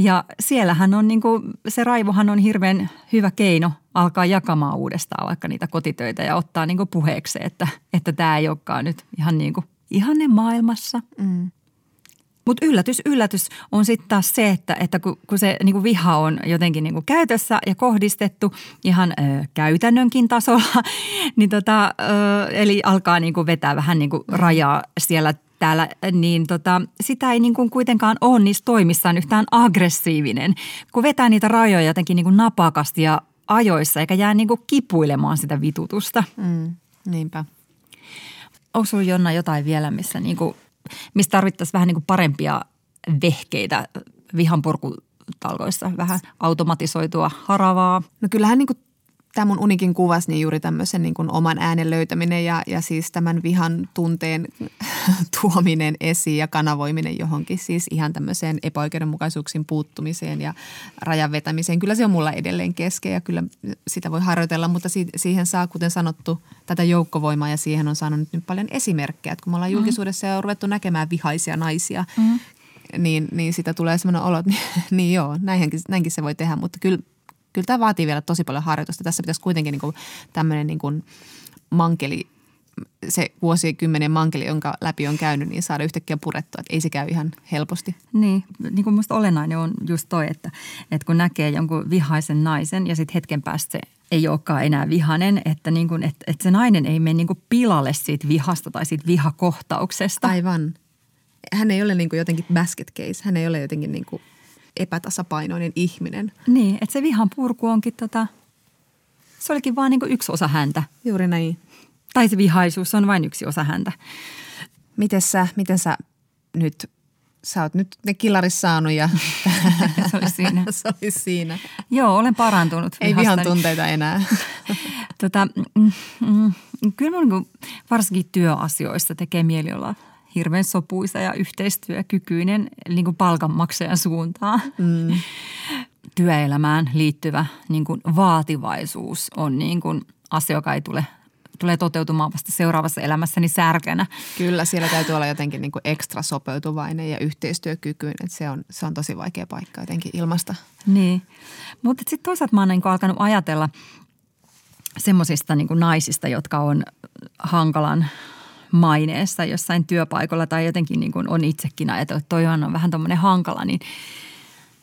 Ja siellähän on niin kuin, se raivohan on hirveän hyvä keino alkaa jakamaan uudestaan vaikka niitä kotitöitä ja ottaa niin kuin puheeksi, että, että tämä ei olekaan nyt ihan niin kuin ihanne maailmassa. Mm. Mutta yllätys, yllätys on sitten taas se, että, että kun, kun se niin kuin viha on jotenkin niin kuin käytössä ja kohdistettu ihan ö, käytännönkin tasolla, niin tota, ö, eli alkaa niin kuin vetää vähän niin kuin rajaa siellä täällä, niin tota, sitä ei niin kuin kuitenkaan ole niissä toimissaan yhtään aggressiivinen, kun vetää niitä rajoja jotenkin niin kuin napakasti ja ajoissa, eikä jää niin kuin kipuilemaan sitä vitutusta. Mm, niinpä. Onko sinulla Jonna jotain vielä, missä, niin kuin, missä tarvittaisiin vähän niin kuin parempia vehkeitä vihanpurkutalkoissa, vähän automatisoitua haravaa? No kyllähän niin kuin tämä mun unikin kuvasi niin juuri tämmöisen niin kuin oman äänen löytäminen ja, ja siis tämän vihan tunteen tuominen esiin ja kanavoiminen johonkin siis ihan tämmöiseen epäoikeudenmukaisuuksiin puuttumiseen ja rajan vetämiseen. Kyllä se on mulla edelleen kesken ja kyllä sitä voi harjoitella, mutta siihen saa, kuten sanottu, tätä joukkovoimaa ja siihen on saanut nyt paljon esimerkkejä. Että kun me ollaan mm-hmm. julkisuudessa ja on ruvettu näkemään vihaisia naisia, mm-hmm. niin, niin sitä tulee semmoinen olo, että niin, niin joo, näinkin, näinkin se voi tehdä, mutta kyllä kyllä tämä vaatii vielä tosi paljon harjoitusta. Tässä pitäisi kuitenkin niin kuin tämmöinen niin kuin mankeli, se vuosikymmenen mankeli, jonka läpi on käynyt, niin saada yhtäkkiä purettua. Että ei se käy ihan helposti. Niin, niin kuin musta olennainen on just toi, että, että kun näkee jonkun vihaisen naisen ja sitten hetken päästä se ei olekaan enää vihanen, että, niin kuin, että, että se nainen ei mene niin kuin pilalle siitä vihasta tai siitä vihakohtauksesta. Aivan. Hän ei ole niin kuin jotenkin basket case. Hän ei ole jotenkin niin kuin epätasapainoinen ihminen. Niin, että se vihan purku onkin tota, se olikin vain niin yksi osa häntä. Juuri näin. Tai se vihaisuus on vain yksi osa häntä. Miten sä, miten sä nyt, sä oot nyt ne killarissa saanut ja se oli siinä. se oli siinä. Joo, olen parantunut. Ei vihan tunteita enää. tota, mm, mm, kyllä mun niin varsinkin työasioissa tekee mieli olla hirveän sopuisa ja yhteistyökykyinen niin kuin palkanmaksajan suuntaan. Mm. Työelämään liittyvä niin kuin vaativaisuus on niin kuin asia, joka ei tule tulee toteutumaan vasta seuraavassa elämässäni särkänä. Kyllä, siellä täytyy olla jotenkin niin kuin ekstra sopeutuvainen ja yhteistyökykyinen. Se on, se on tosi vaikea paikka jotenkin ilmasta. Niin, mutta sitten toisaalta mä oon niin alkanut ajatella semmoisista niin naisista, jotka on hankalan maineessa jossain työpaikalla tai jotenkin niin kuin on itsekin ajatellut, että toi on vähän tuommoinen hankala, niin,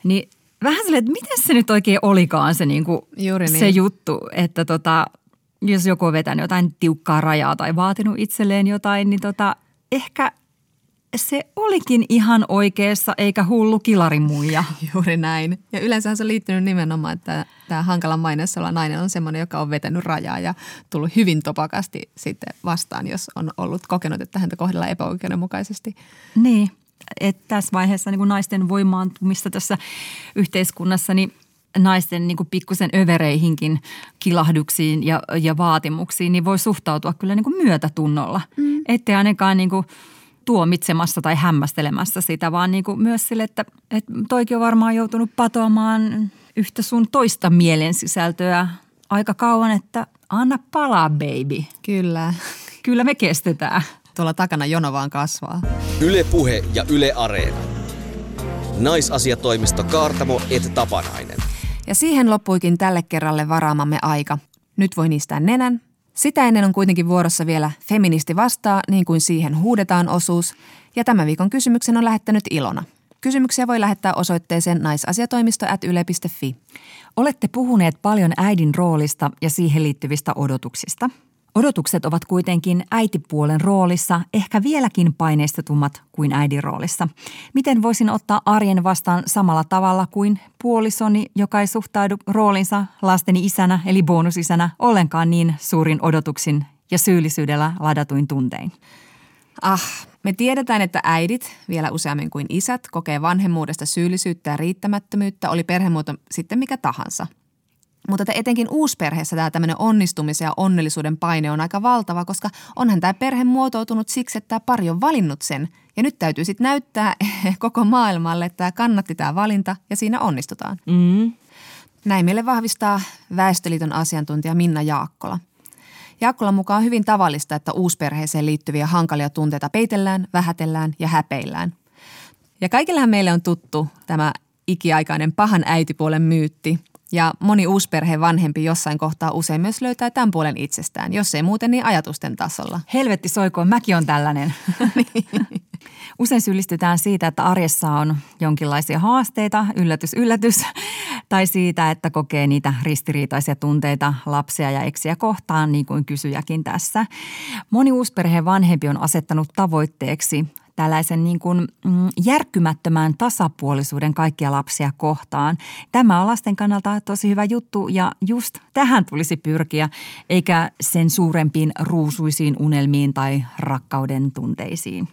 niin vähän silleen, että miten se nyt oikein olikaan se, niin kuin, Juuri niin. se juttu, että tota, jos joku on vetänyt jotain tiukkaa rajaa tai vaatinut itselleen jotain, niin tota, ehkä – se olikin ihan oikeassa eikä hullu kilarimuija. Juuri näin. Ja yleensä se on liittynyt nimenomaan, että tämä hankala maineessa olla nainen on semmoinen, joka on vetänyt rajaa ja tullut hyvin topakasti sitten vastaan, jos on ollut kokenut, että häntä kohdellaan epäoikeudenmukaisesti. Niin, että tässä vaiheessa niin kuin naisten voimaantumista tässä yhteiskunnassa, niin naisten niin kuin pikkusen övereihinkin kilahduksiin ja, ja vaatimuksiin, niin voi suhtautua kyllä niin kuin myötätunnolla. Mm. Ettei ainakaan niin kuin – tuomitsemassa tai hämmästelemässä sitä, vaan niin kuin myös sille, että, että toikin on varmaan joutunut patoamaan yhtä sun toista mielen sisältöä aika kauan, että anna palaa baby. Kyllä. Kyllä me kestetään. Tuolla takana jono vaan kasvaa. Yle Puhe ja Yle Areena. Naisasiatoimisto Kaartamo et Tapanainen. Ja siihen loppuikin tälle kerralle varaamamme aika. Nyt voi niistää nenän. Sitä ennen on kuitenkin vuorossa vielä Feministi vastaa, niin kuin siihen huudetaan osuus. Ja tämän viikon kysymyksen on lähettänyt Ilona. Kysymyksiä voi lähettää osoitteeseen naisasiatoimisto. Olette puhuneet paljon äidin roolista ja siihen liittyvistä odotuksista. Odotukset ovat kuitenkin äitipuolen roolissa ehkä vieläkin paineistetummat kuin äidin roolissa. Miten voisin ottaa arjen vastaan samalla tavalla kuin puolisoni, joka ei suhtaudu roolinsa lasteni isänä eli bonusisänä ollenkaan niin suurin odotuksin ja syyllisyydellä ladatuin tuntein? Ah, me tiedetään, että äidit, vielä useammin kuin isät, kokee vanhemmuudesta syyllisyyttä ja riittämättömyyttä, oli perhemuoto sitten mikä tahansa. Mutta että etenkin uusperheessä tämä tämmöinen onnistumisen ja onnellisuuden paine on aika valtava, koska onhan tämä perhe muotoutunut siksi, että tämä pari on valinnut sen. Ja nyt täytyy sitten näyttää koko maailmalle, että tämä kannatti tämä valinta ja siinä onnistutaan. Mm. Näin meille vahvistaa Väestöliiton asiantuntija Minna Jaakkola. Jaakkolan mukaan on hyvin tavallista, että uusperheeseen liittyviä hankalia tunteita peitellään, vähätellään ja häpeillään. Ja kaikillehan meille on tuttu tämä ikiaikainen pahan äitipuolen myytti. Ja moni uusperheen vanhempi jossain kohtaa usein myös löytää tämän puolen itsestään, jos ei muuten niin ajatusten tasolla. Helvetti soikoon, mäkin on tällainen. Usein syyllistytään siitä, että arjessa on jonkinlaisia haasteita, yllätys, yllätys, tai siitä, että kokee niitä ristiriitaisia tunteita lapsia ja eksiä kohtaan, niin kuin kysyjäkin tässä. Moni uusperheen vanhempi on asettanut tavoitteeksi tällaisen niin kuin mm, järkkymättömän tasapuolisuuden kaikkia lapsia kohtaan. Tämä on lasten kannalta tosi hyvä juttu ja just tähän tulisi pyrkiä, eikä sen suurempiin ruusuisiin unelmiin tai rakkauden tunteisiin.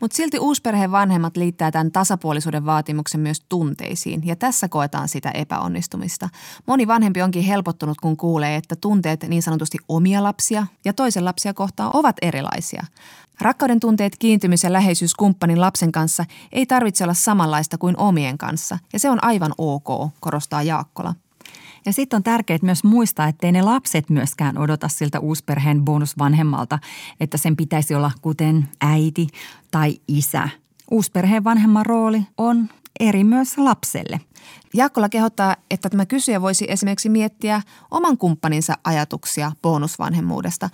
Mutta silti uusperheen vanhemmat liittää tämän tasapuolisuuden vaatimuksen myös tunteisiin ja tässä koetaan sitä epäonnistumista. Moni vanhempi onkin helpottunut, kun kuulee, että tunteet niin sanotusti omia lapsia ja toisen lapsia kohtaan ovat erilaisia. Rakkauden tunteet, kiintymys ja läheisyys kumppanin lapsen kanssa ei tarvitse olla samanlaista kuin omien kanssa ja se on aivan ok, korostaa Jaakkola. Ja sitten on tärkeää myös muistaa, ettei ne lapset myöskään odota siltä uusperheen bonusvanhemmalta, että sen pitäisi olla kuten äiti tai isä. Uusperheen vanhemman rooli on eri myös lapselle. Jaakkola kehottaa, että tämä kysyjä voisi esimerkiksi miettiä oman kumppaninsa ajatuksia bonusvanhemmuudesta.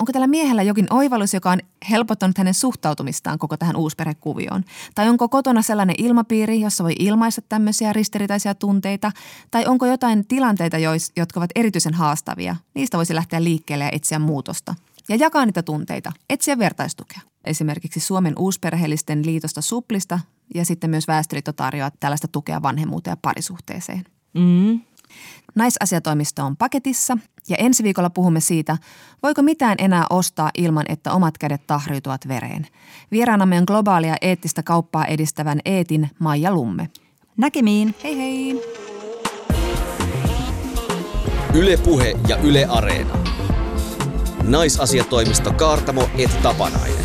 Onko tällä miehellä jokin oivallus, joka on helpottanut hänen suhtautumistaan koko tähän uusperhekuvioon? Tai onko kotona sellainen ilmapiiri, jossa voi ilmaista tämmöisiä ristiriitaisia tunteita? Tai onko jotain tilanteita, jotka ovat erityisen haastavia? Niistä voisi lähteä liikkeelle ja etsiä muutosta. Ja jakaa niitä tunteita, etsiä vertaistukea. Esimerkiksi Suomen uusperheellisten liitosta Suplista ja sitten myös Väestöliitto tarjoaa tällaista tukea vanhemmuuteen ja parisuhteeseen. Mm. Naisasiatoimisto on paketissa ja ensi viikolla puhumme siitä, voiko mitään enää ostaa ilman, että omat kädet tahriutuvat vereen. Vieraanamme on globaalia eettistä kauppaa edistävän Eetin Maija Lumme. Näkemiin. Hei hei! Ylepuhe ja Yle Areena. Naisasiatoimisto Kaartamo et Tapanainen.